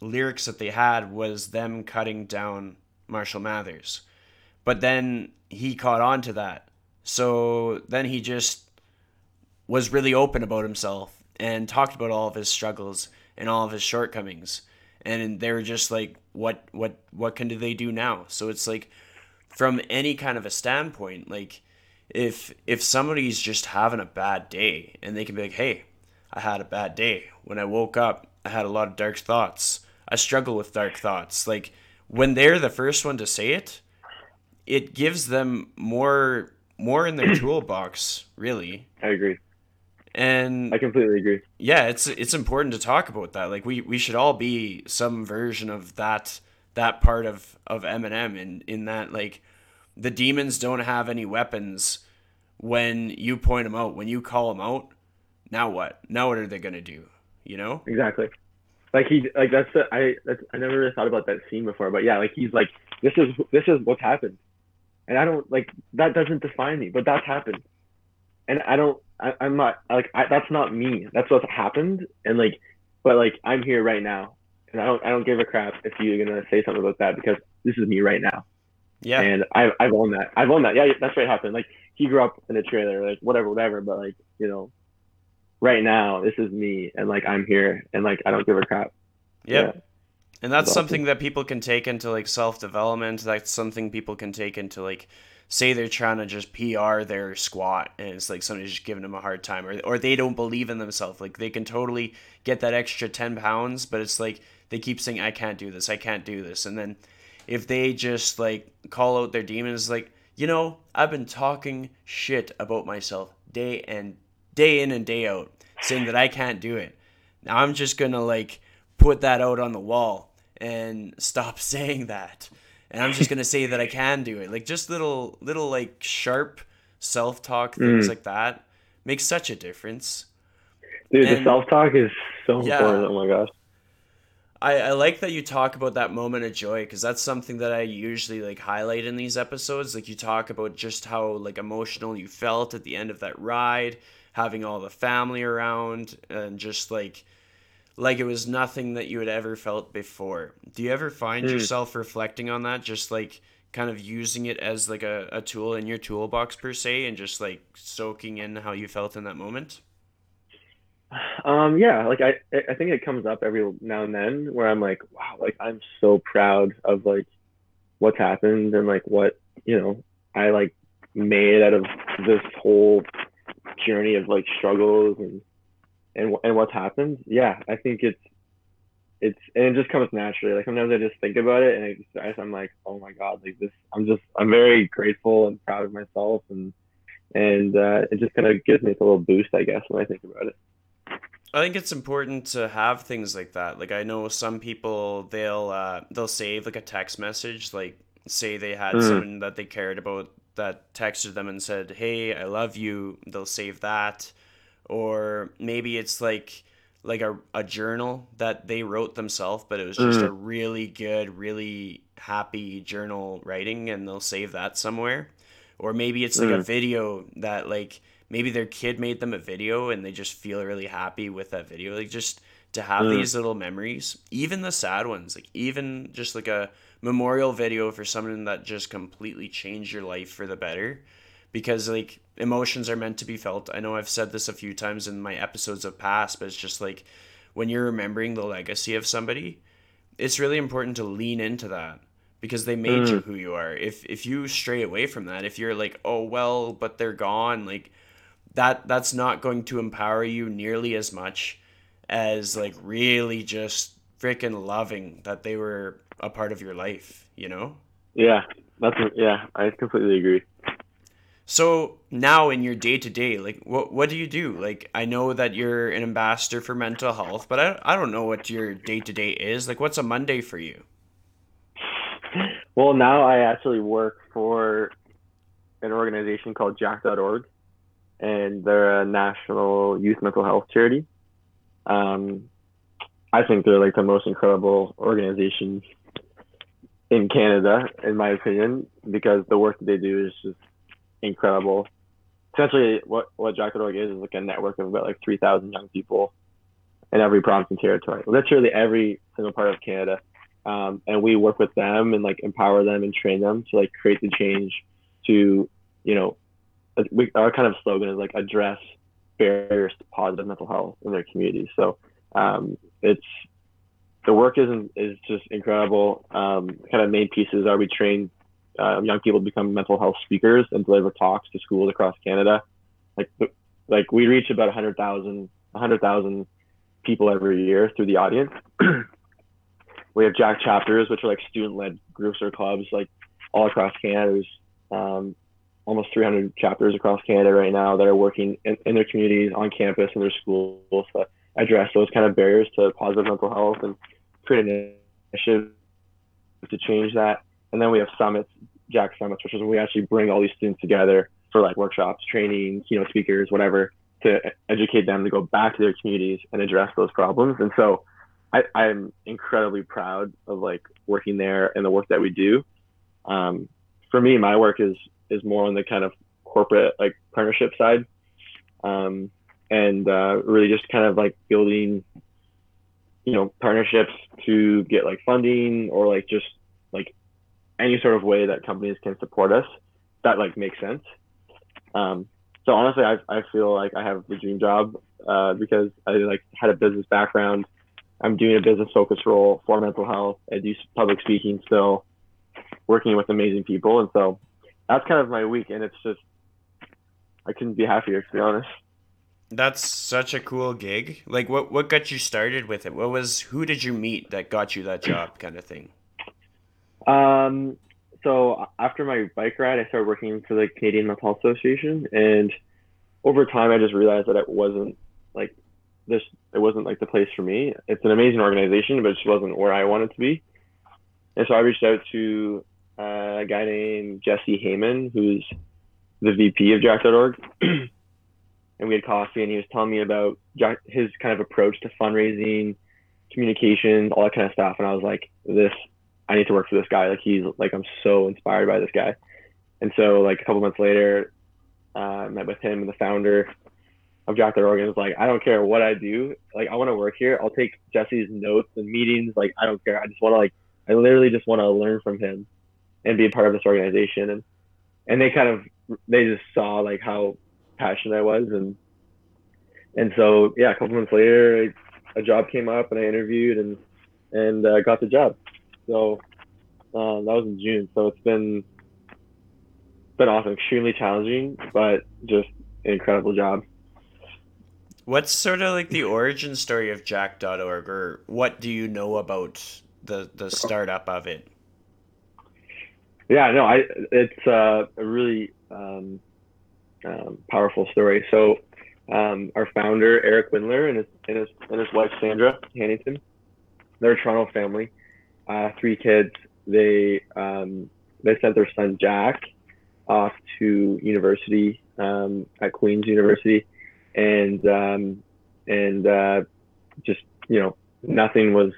lyrics that they had was them cutting down Marshall Mathers. But then he caught on to that. So then he just was really open about himself and talked about all of his struggles and all of his shortcomings. And they were just like, what what what can do they do now? So it's like from any kind of a standpoint, like if if somebody's just having a bad day and they can be like, hey, I had a bad day. When I woke up, I had a lot of dark thoughts. I struggle with dark thoughts. Like when they're the first one to say it, it gives them more more in their toolbox, really. i agree And i completely agree yeah, it's it's important to talk about that. Like we, we should all be some version of that that part of of Eminem in in that like the demons don't have any weapons when you point them out. When you call them out, now what? Now what are they gonna do? You know? exactly like he like that's the i that's i never really thought about that scene before but yeah like he's like this is this is what's happened and i don't like that doesn't define me but that's happened and i don't I, i'm not like I, that's not me. That's what's happened. And like but like i'm here right now. And i don't i don't give a crap if you're gonna say something about that because this is me right now. Yeah. and I've, I've owned that. I've owned that. Yeah that's what happened. Like he grew up in a trailer like whatever whatever. But like you know right now this is me. And like i'm here. And like i don't give a crap. Yep. And that's something that people can take into like self development. That's something people can take into like say they're trying to just PR their squat and it's like somebody's just giving them a hard time or or they don't believe in themselves. Like they can totally get that extra ten pounds, but it's like they keep saying, I can't do this, I can't do this. And then if they just like call out their demons, like you know, I've been talking shit about myself day and day in and day out, saying that I can't do it. Now I'm just gonna like put that out on the wall and stop saying that. And I'm just gonna say that I can do it. Like just little little like sharp self talk things mm. like that makes such a difference. Dude, and, the self talk is so yeah, important. Oh my gosh. I, I like that you talk about that moment of joy because that's something that I usually like highlight in these episodes. Like you talk about just how like emotional you felt at the end of that ride, having all the family around, and just like like it was nothing that you had ever felt before. Do you ever find mm. yourself reflecting on that, just like kind of using it as like a, a tool in your toolbox per se, and just like soaking in how you felt in that moment? Um, yeah, like I, I think it comes up every now and then where I'm like, wow, like I'm so proud of like what's happened and like what you know I like made out of this whole journey of like struggles and and and what's happened. Yeah, I think it's it's and it just comes naturally. Like sometimes I just think about it and I just, I'm like, oh my god, like this. I'm just I'm very grateful and proud of myself and and uh, it just kind of gives me a little boost, I guess, when I think about it. I think it's important to have things like that. Like I know some people they'll uh, they'll save like a text message, like say they had mm. someone that they cared about that texted them and said, "Hey, I love you." They'll save that, or maybe it's like like a, a journal that they wrote themselves, but it was just mm. a really good, really happy journal writing, and they'll save that somewhere. Or maybe it's like mm. a video that like maybe their kid made them a video and they just feel really happy with that video. Like just to have mm. these little memories, even the sad ones, like even just like a memorial video for someone that just completely changed your life for the better. Because like emotions are meant to be felt. I know I've said this a few times in my episodes of past, but it's just like when you're remembering the legacy of somebody, it's really important to lean into that because they made mm. you who you are. If if you stray away from that, if you're like, "Oh, well, but they're gone," like that that's not going to empower you nearly as much as like really just freaking loving that they were a part of your life, you know? Yeah, that's yeah, I completely agree. So now in your day to day, like what what do you do? Like I know that you're an ambassador for mental health, but I I don't know what your day to day is. Like what's a Monday for you? Well, now I actually work for an organization called jack.org and they're a national youth mental health charity. Um, I think they're like the most incredible organization in Canada, in my opinion, because the work that they do is just incredible. Essentially, what what Jack.org is is like a network of about like three thousand young people in every province and territory, literally every single part of Canada. Um, and we work with them and like empower them and train them to like create the change to you know we, our kind of slogan is like address barriers to positive mental health in their communities. So um, it's the work is is just incredible. Um, kind of main pieces are we train uh, young people become mental health speakers and deliver talks to schools across Canada. Like like we reach about 100,000 100,000 people every year through the audience. we have Jack chapters, which are like student led groups or clubs, like all across Canada. There's um, almost 300 chapters across Canada right now that are working in, in their communities, on campus, in their schools to address those kind of barriers to positive mental health and create an initiative to change that. And then we have summits, Jack Summits, which is when we actually bring all these students together for like workshops, training, you know, speakers, whatever, to educate them to go back to their communities and address those problems. And so I, I'm incredibly proud of like working there and the work that we do. Um, for me, my work is is more on the kind of corporate like partnership side, um, and uh, really just kind of like building, you know, partnerships to get like funding or like just like any sort of way that companies can support us that like makes sense. Um, so honestly, I, I feel like I have the dream job uh, because I like had a business background. I'm doing a business focus role for mental health. I do public speaking still, working with amazing people, and so that's kind of my week, and it's just I couldn't be happier to be honest. That's such a cool gig. Like, what what got you started with it? What was who did you meet that got you that job, kind of thing? Um, so after my bike ride, I started working for the Canadian Mental Health Association, and over time, I just realized that it wasn't like this. It wasn't like the place for me. It's an amazing organization, but it just wasn't where I wanted to be. And so I reached out to uh, a guy named Jesse Heyman, who's the VP of Jack.org. and we had coffee, and he was telling me about Jack, his kind of approach to fundraising, communications, all that kind of stuff. And I was like, this, I need to work for this guy. Like he's like, I'm so inspired by this guy. And so like a couple months later, uh, I met with him and the founder of Jack.org and was like, I don't care what I do. Like I want to work here. I'll take Jesse's notes and meetings. Like I don't care. I just want to like, I literally just want to learn from him and be a part of this organization. And, and they kind of, they just saw like how passionate I was. And, and so, yeah, a couple months later, a job came up and I interviewed and and uh, got the job. So um, that was in June. So it's been been awesome, extremely challenging, but just an incredible job. What's sort of like the origin story of Jack.org, or what do you know about the the startup of it? Yeah, no, I it's uh, a really um, um, powerful story. So um, our founder Eric Windeler and his and his and his wife Sandra Hanington. They're a Toronto family, uh, three kids. They um, they sent their son Jack off to university um, at Queen's University, and um, and uh, just you know nothing was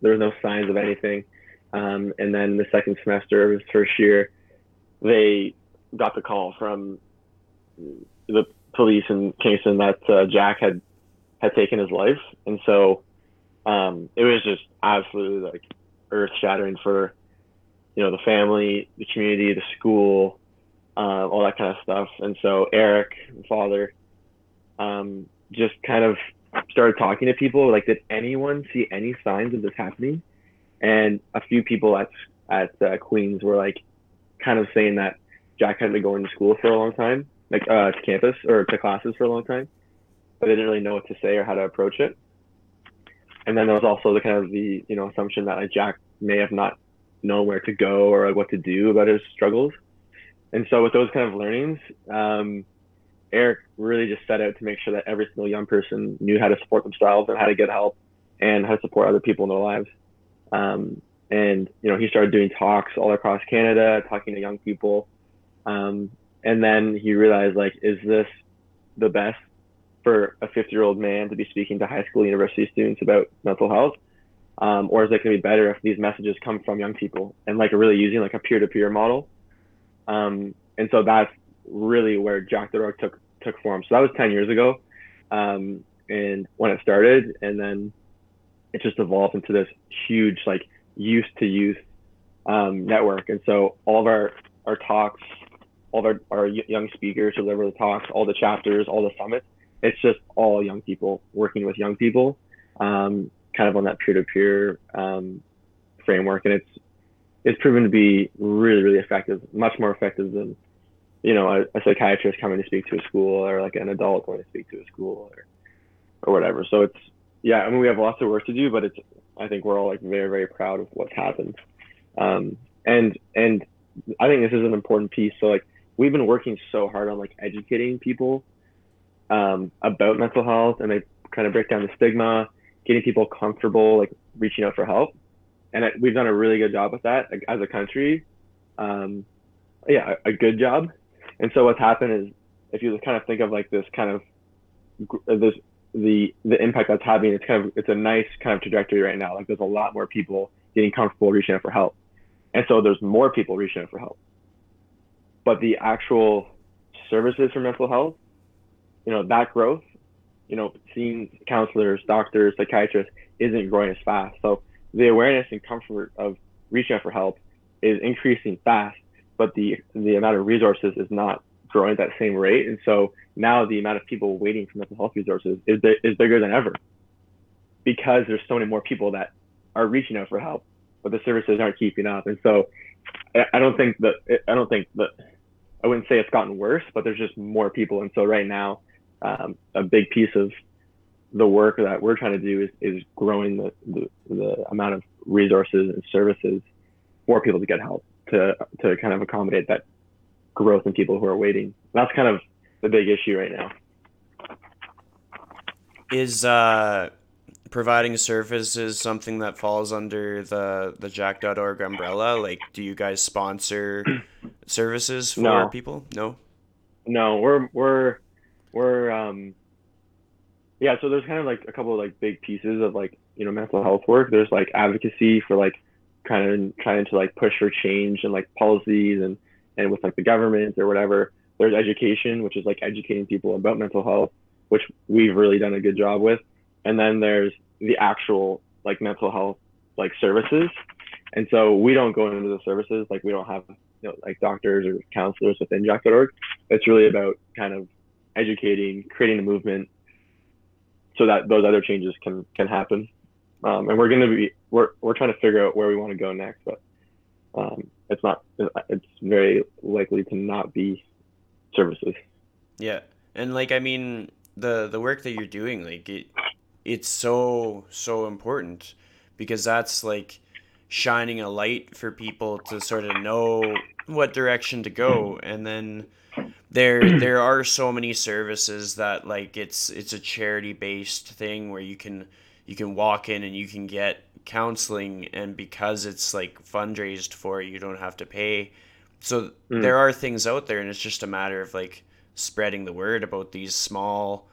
there was no signs of anything. Um, and then the second semester of his first year, they got the call from the police in Kingston that uh, Jack had had taken his life, and so um, it was just absolutely like earth shattering for you know the family, the community, the school, uh, all that kind of stuff. And so Eric, the father, um, just kind of started talking to people like, did anyone see any signs of this happening? And a few people at at uh, Queen's were like, kind of saying that Jack had been going to school for a long time like uh, to campus or to classes for a long time, but they didn't really know what to say or how to approach it. And then there was also the kind of the you know assumption that like Jack may have not known where to go or like, what to do about his struggles. And so with those kind of learnings, um, Eric really just set out to make sure that every single young person knew how to support themselves and how to get help and how to support other people in their lives. Um, and you know he started doing talks all across Canada, talking to young people. Um, and then he realized like is this the best for a 50 year old man to be speaking to high school university students about mental health? Um, or is it going to be better if these messages come from young people and like really using like a peer-to-peer model? Um, and so that's really where jack.org took took form. So that was 10 years ago um, and when it started and then it just evolved into this huge like youth to youth network. And so all of our our talks all of our, our young speakers who deliver the talks, all the chapters, all the summits. It's just all young people working with young people, um, kind of on that peer-to-peer um, framework, and it's it's proven to be really, really effective, much more effective than you know a, a psychiatrist coming to speak to a school or like an adult going to speak to a school or or whatever. So it's yeah, I mean we have lots of work to do, but it's I think we're all like very, very proud of what's happened. Um, and and I think this is an important piece. So like we've been working so hard on like educating people um, about mental health and they kind of break down the stigma, getting people comfortable like reaching out for help. And we've done a really good job with that like, as a country. Um, yeah, a, a good job. And so what's happened is if you kind of think of like this kind of this the the impact that's having, it's kind of it's a nice kind of trajectory right now. Like there's a lot more people getting comfortable reaching out for help, and so there's more people reaching out for help but the actual services for mental health, you know, that growth, you know, seeing counselors, doctors, psychiatrists isn't growing as fast. So the awareness and comfort of reaching out for help is increasing fast, but the the amount of resources is not growing at that same rate. And so now the amount of people waiting for mental health resources is is bigger than ever because there's so many more people that are reaching out for help, but the services aren't keeping up. And so I don't think that I don't think that I wouldn't say it's gotten worse, but there's just more people. And so right now, um, a big piece of the work that we're trying to do is, is growing the, the, the amount of resources and services for people to get help to to kind of accommodate that growth in people who are waiting. That's kind of the big issue right now. Is uh, providing services something that falls under the the Jack.org umbrella? Like, do you guys sponsor services for No. people? No. No, we're we're we're um yeah, so there's kind of like a couple of like big pieces of like, you know, mental health work. There's like advocacy for like kind of trying to like push for change and like policies and and with like the government or whatever. There's education, which is like educating people about mental health, which we've really done a good job with. And then there's the actual like mental health like services. And so we don't go into the services like we don't have you know like doctors or counselors within Jack.org it's really about kind of educating, creating a movement, so that those other changes can can happen. Um, and we're going to be we're we're trying to figure out where we want to go next, but um, it's not it's very likely to not be services. Yeah, and like I mean, the the work that you're doing, like it, it's so so important because that's like shining a light for people to sort of know what direction to go, and then there there are so many services that like it's it's a charity based thing where you can you can walk in and you can get counseling and because it's like fundraised for you don't have to pay so Mm. there are things out there and it's just a matter of like spreading the word about these small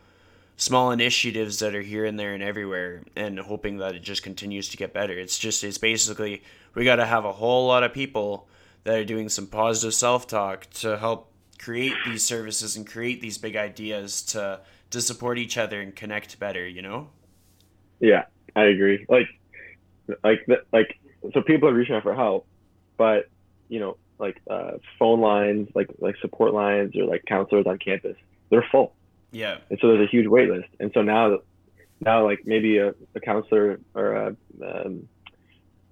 small initiatives that are here and there and everywhere and hoping that it just continues to get better it's just it's basically we got to have a whole lot of people that are doing some positive self-talk to help create these services and create these big ideas to to support each other and connect better you know Yeah, I agree. Like, like, like, so people are reaching out for help, but you know, like uh, phone lines, like like support lines or like counselors on campus, they're full. yeah and so there's a huge wait list. And so now, now like maybe a, a counselor or a, um,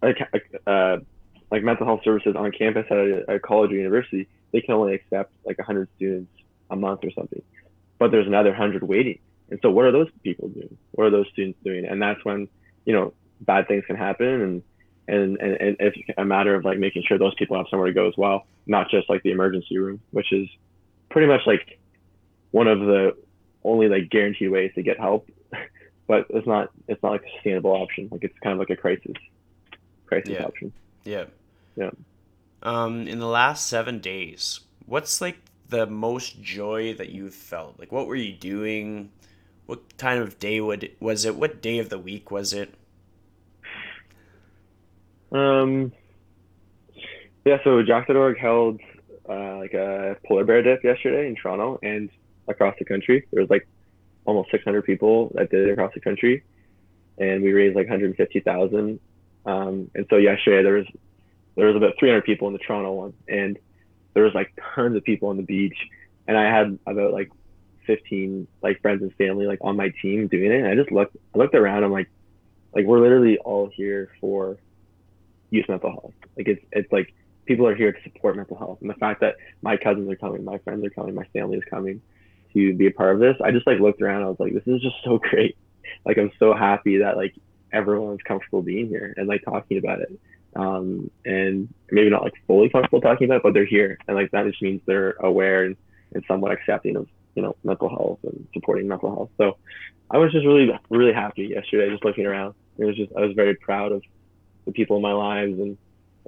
a, ca- uh, like mental health services on campus at a, a college or university, they can only accept like 100 students a month or something. But there's another 100 waiting. And so what are those people doing? What are those students doing? And that's when you know bad things can happen and. And, and, and it's a matter of like making sure those people have somewhere to go as well, not just like the emergency room, which is pretty much like one of the only like guaranteed ways to get help, but it's not it's not like a sustainable option. Like it's kind of like a crisis crisis Yeah. option. Yeah. Yeah. Um, in the last seven days, what's like the most joy that you've felt? Like, what were you doing? What time of day would was it? What day of the week was it? Um, yeah, so Jack.org held uh, like a polar bear dip yesterday in Toronto and across the country. There was like almost 600 people that did it across the country, and we raised like 150,000. Um, and so yesterday there was there was about 300 people in the Toronto one, and there was like tons of people on the beach, and I had about like 15 like friends and family like on my team doing it. And I just looked I looked around. I'm like like we're literally all here for youth mental health. Like it's it's like people are here to support mental health, and the fact that my cousins are coming, my friends are coming, my family is coming to be a part of this. I just like looked around. I was like, this is just so great. Like I'm so happy that like everyone's comfortable being here and like talking about it. Um, and maybe not like fully comfortable talking about it, but they're here, and like that just means they're aware and, and somewhat accepting of you know mental health and supporting mental health. So I was just really really happy yesterday, just looking around. It was just I was very proud of the people in my lives and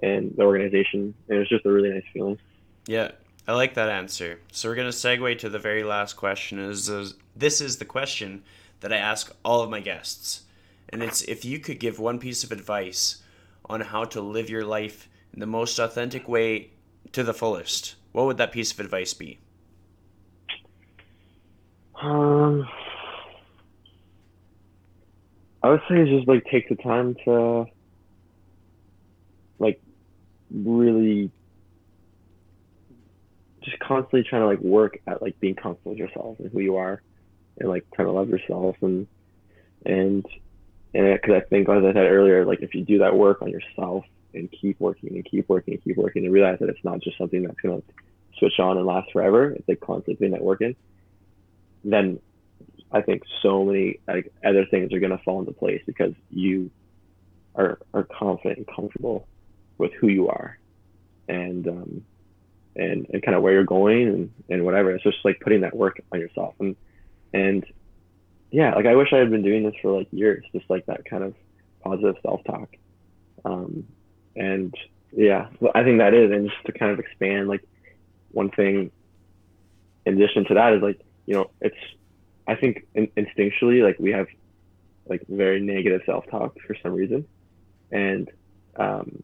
and the organization. And it was just a really nice feeling. Yeah, I like that answer. So we're gonna segue to the very last question. Is is- this is the question that I ask all of my guests, and it's if you could give one piece of advice on how to live your life in the most authentic way to the fullest, what would that piece of advice be? Um, I would say just like take the time to like really just constantly trying to like work at like being comfortable with yourself and who you are and like trying to love yourself and and and because I think as I said earlier like if you do that work on yourself and keep working and keep working and keep working and realize that it's not just something that's gonna switch on and last forever. It's like constantly work then I think so many like other things are gonna fall into place because you are are confident and comfortable with who you are and um, and and kind of where you're going and and whatever. It's just like putting that work on yourself. And and yeah, like I wish I had been doing this for like years, just like that kind of positive self talk. Um, and yeah, I think that is, and just to kind of expand, like one thing in addition to that is like you know it's I think in, instinctually like we have like very negative self talk for some reason, and um,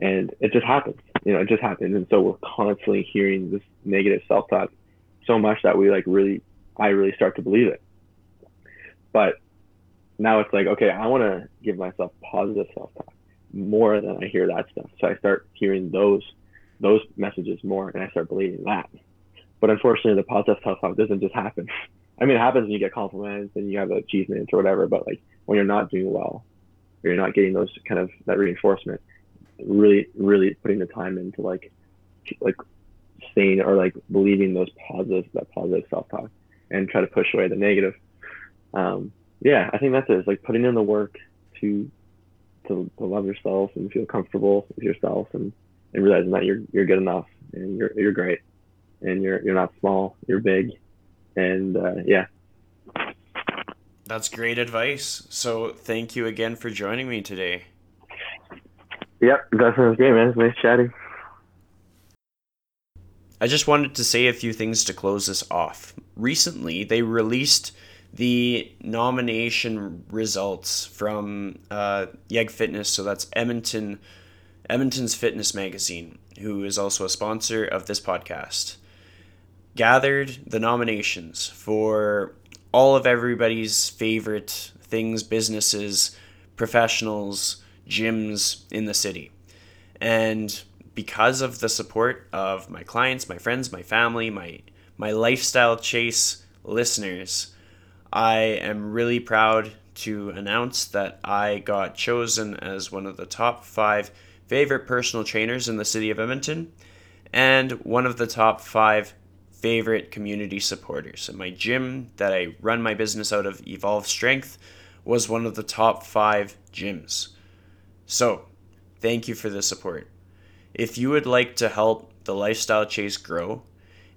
and it just happens, you know, it just happens, and so we're constantly hearing this negative self talk so much that we like really I really start to believe it. But now it's like okay, I want to give myself positive self talk more than I hear that stuff, so I start hearing those those messages more, and I start believing that. But unfortunately, the positive self talk doesn't just happen. I mean, it happens when you get compliments and you have achievements or whatever. But like when you're not doing well, or you're not getting those kind of that reinforcement, really, really putting the time into like, like saying or like believing those positive, that positive self talk, and try to push away the negative. Um, yeah, I think that's it. It's like putting in the work to, to to love yourself and feel comfortable with yourself and and realizing that you're you're good enough and you're you're great and you're you're not small, you're big, and uh, yeah. That's great advice. So thank you again for joining me today. Yep, that sounds great, man. It's nice chatting. I just wanted to say a few things to close this off. Recently, they released the nomination results from uh, Yeg Fitness, so that's Edmonton, Edmonton's fitness magazine, who is also a sponsor of this podcast gathered the nominations for all of everybody's favorite things, businesses, professionals, gyms in the city. And because of the support of my clients, my friends, my family, my my lifestyle chase listeners, I am really proud to announce that I got chosen as one of the top 5 favorite personal trainers in the city of Edmonton and one of the top 5 favorite community supporters. And my gym that I run my business out of, Evolve Strength, was one of the top five gyms. So, thank you for the support. If you would like to help the Lifestyle Chase grow,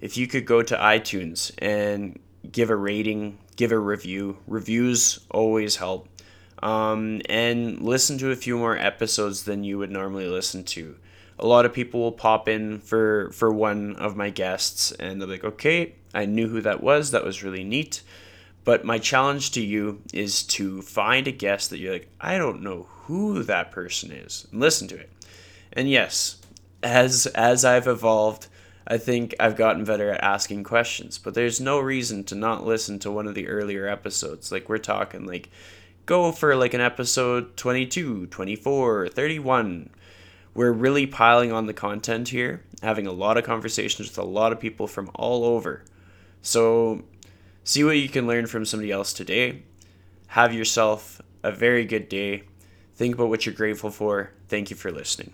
if you could go to iTunes and give a rating, give a review, reviews always help. Um, and listen to a few more episodes than you would normally listen to. A lot of people will pop in for for one of my guests and they're like okay i knew who that was. That was really neat. But my challenge to you is to find a guest that you're like i don't know who that person is. And listen to it. And yes as as i've evolved i think i've gotten better at asking questions but there's no reason to not listen to one of the earlier episodes like we're talking like go for like an episode 22 24 31 we're really piling on the content here, having a lot of conversations with a lot of people from all over. So, see what you can learn from somebody else today. Have yourself a very good day. Think about what you're grateful for. Thank you for listening.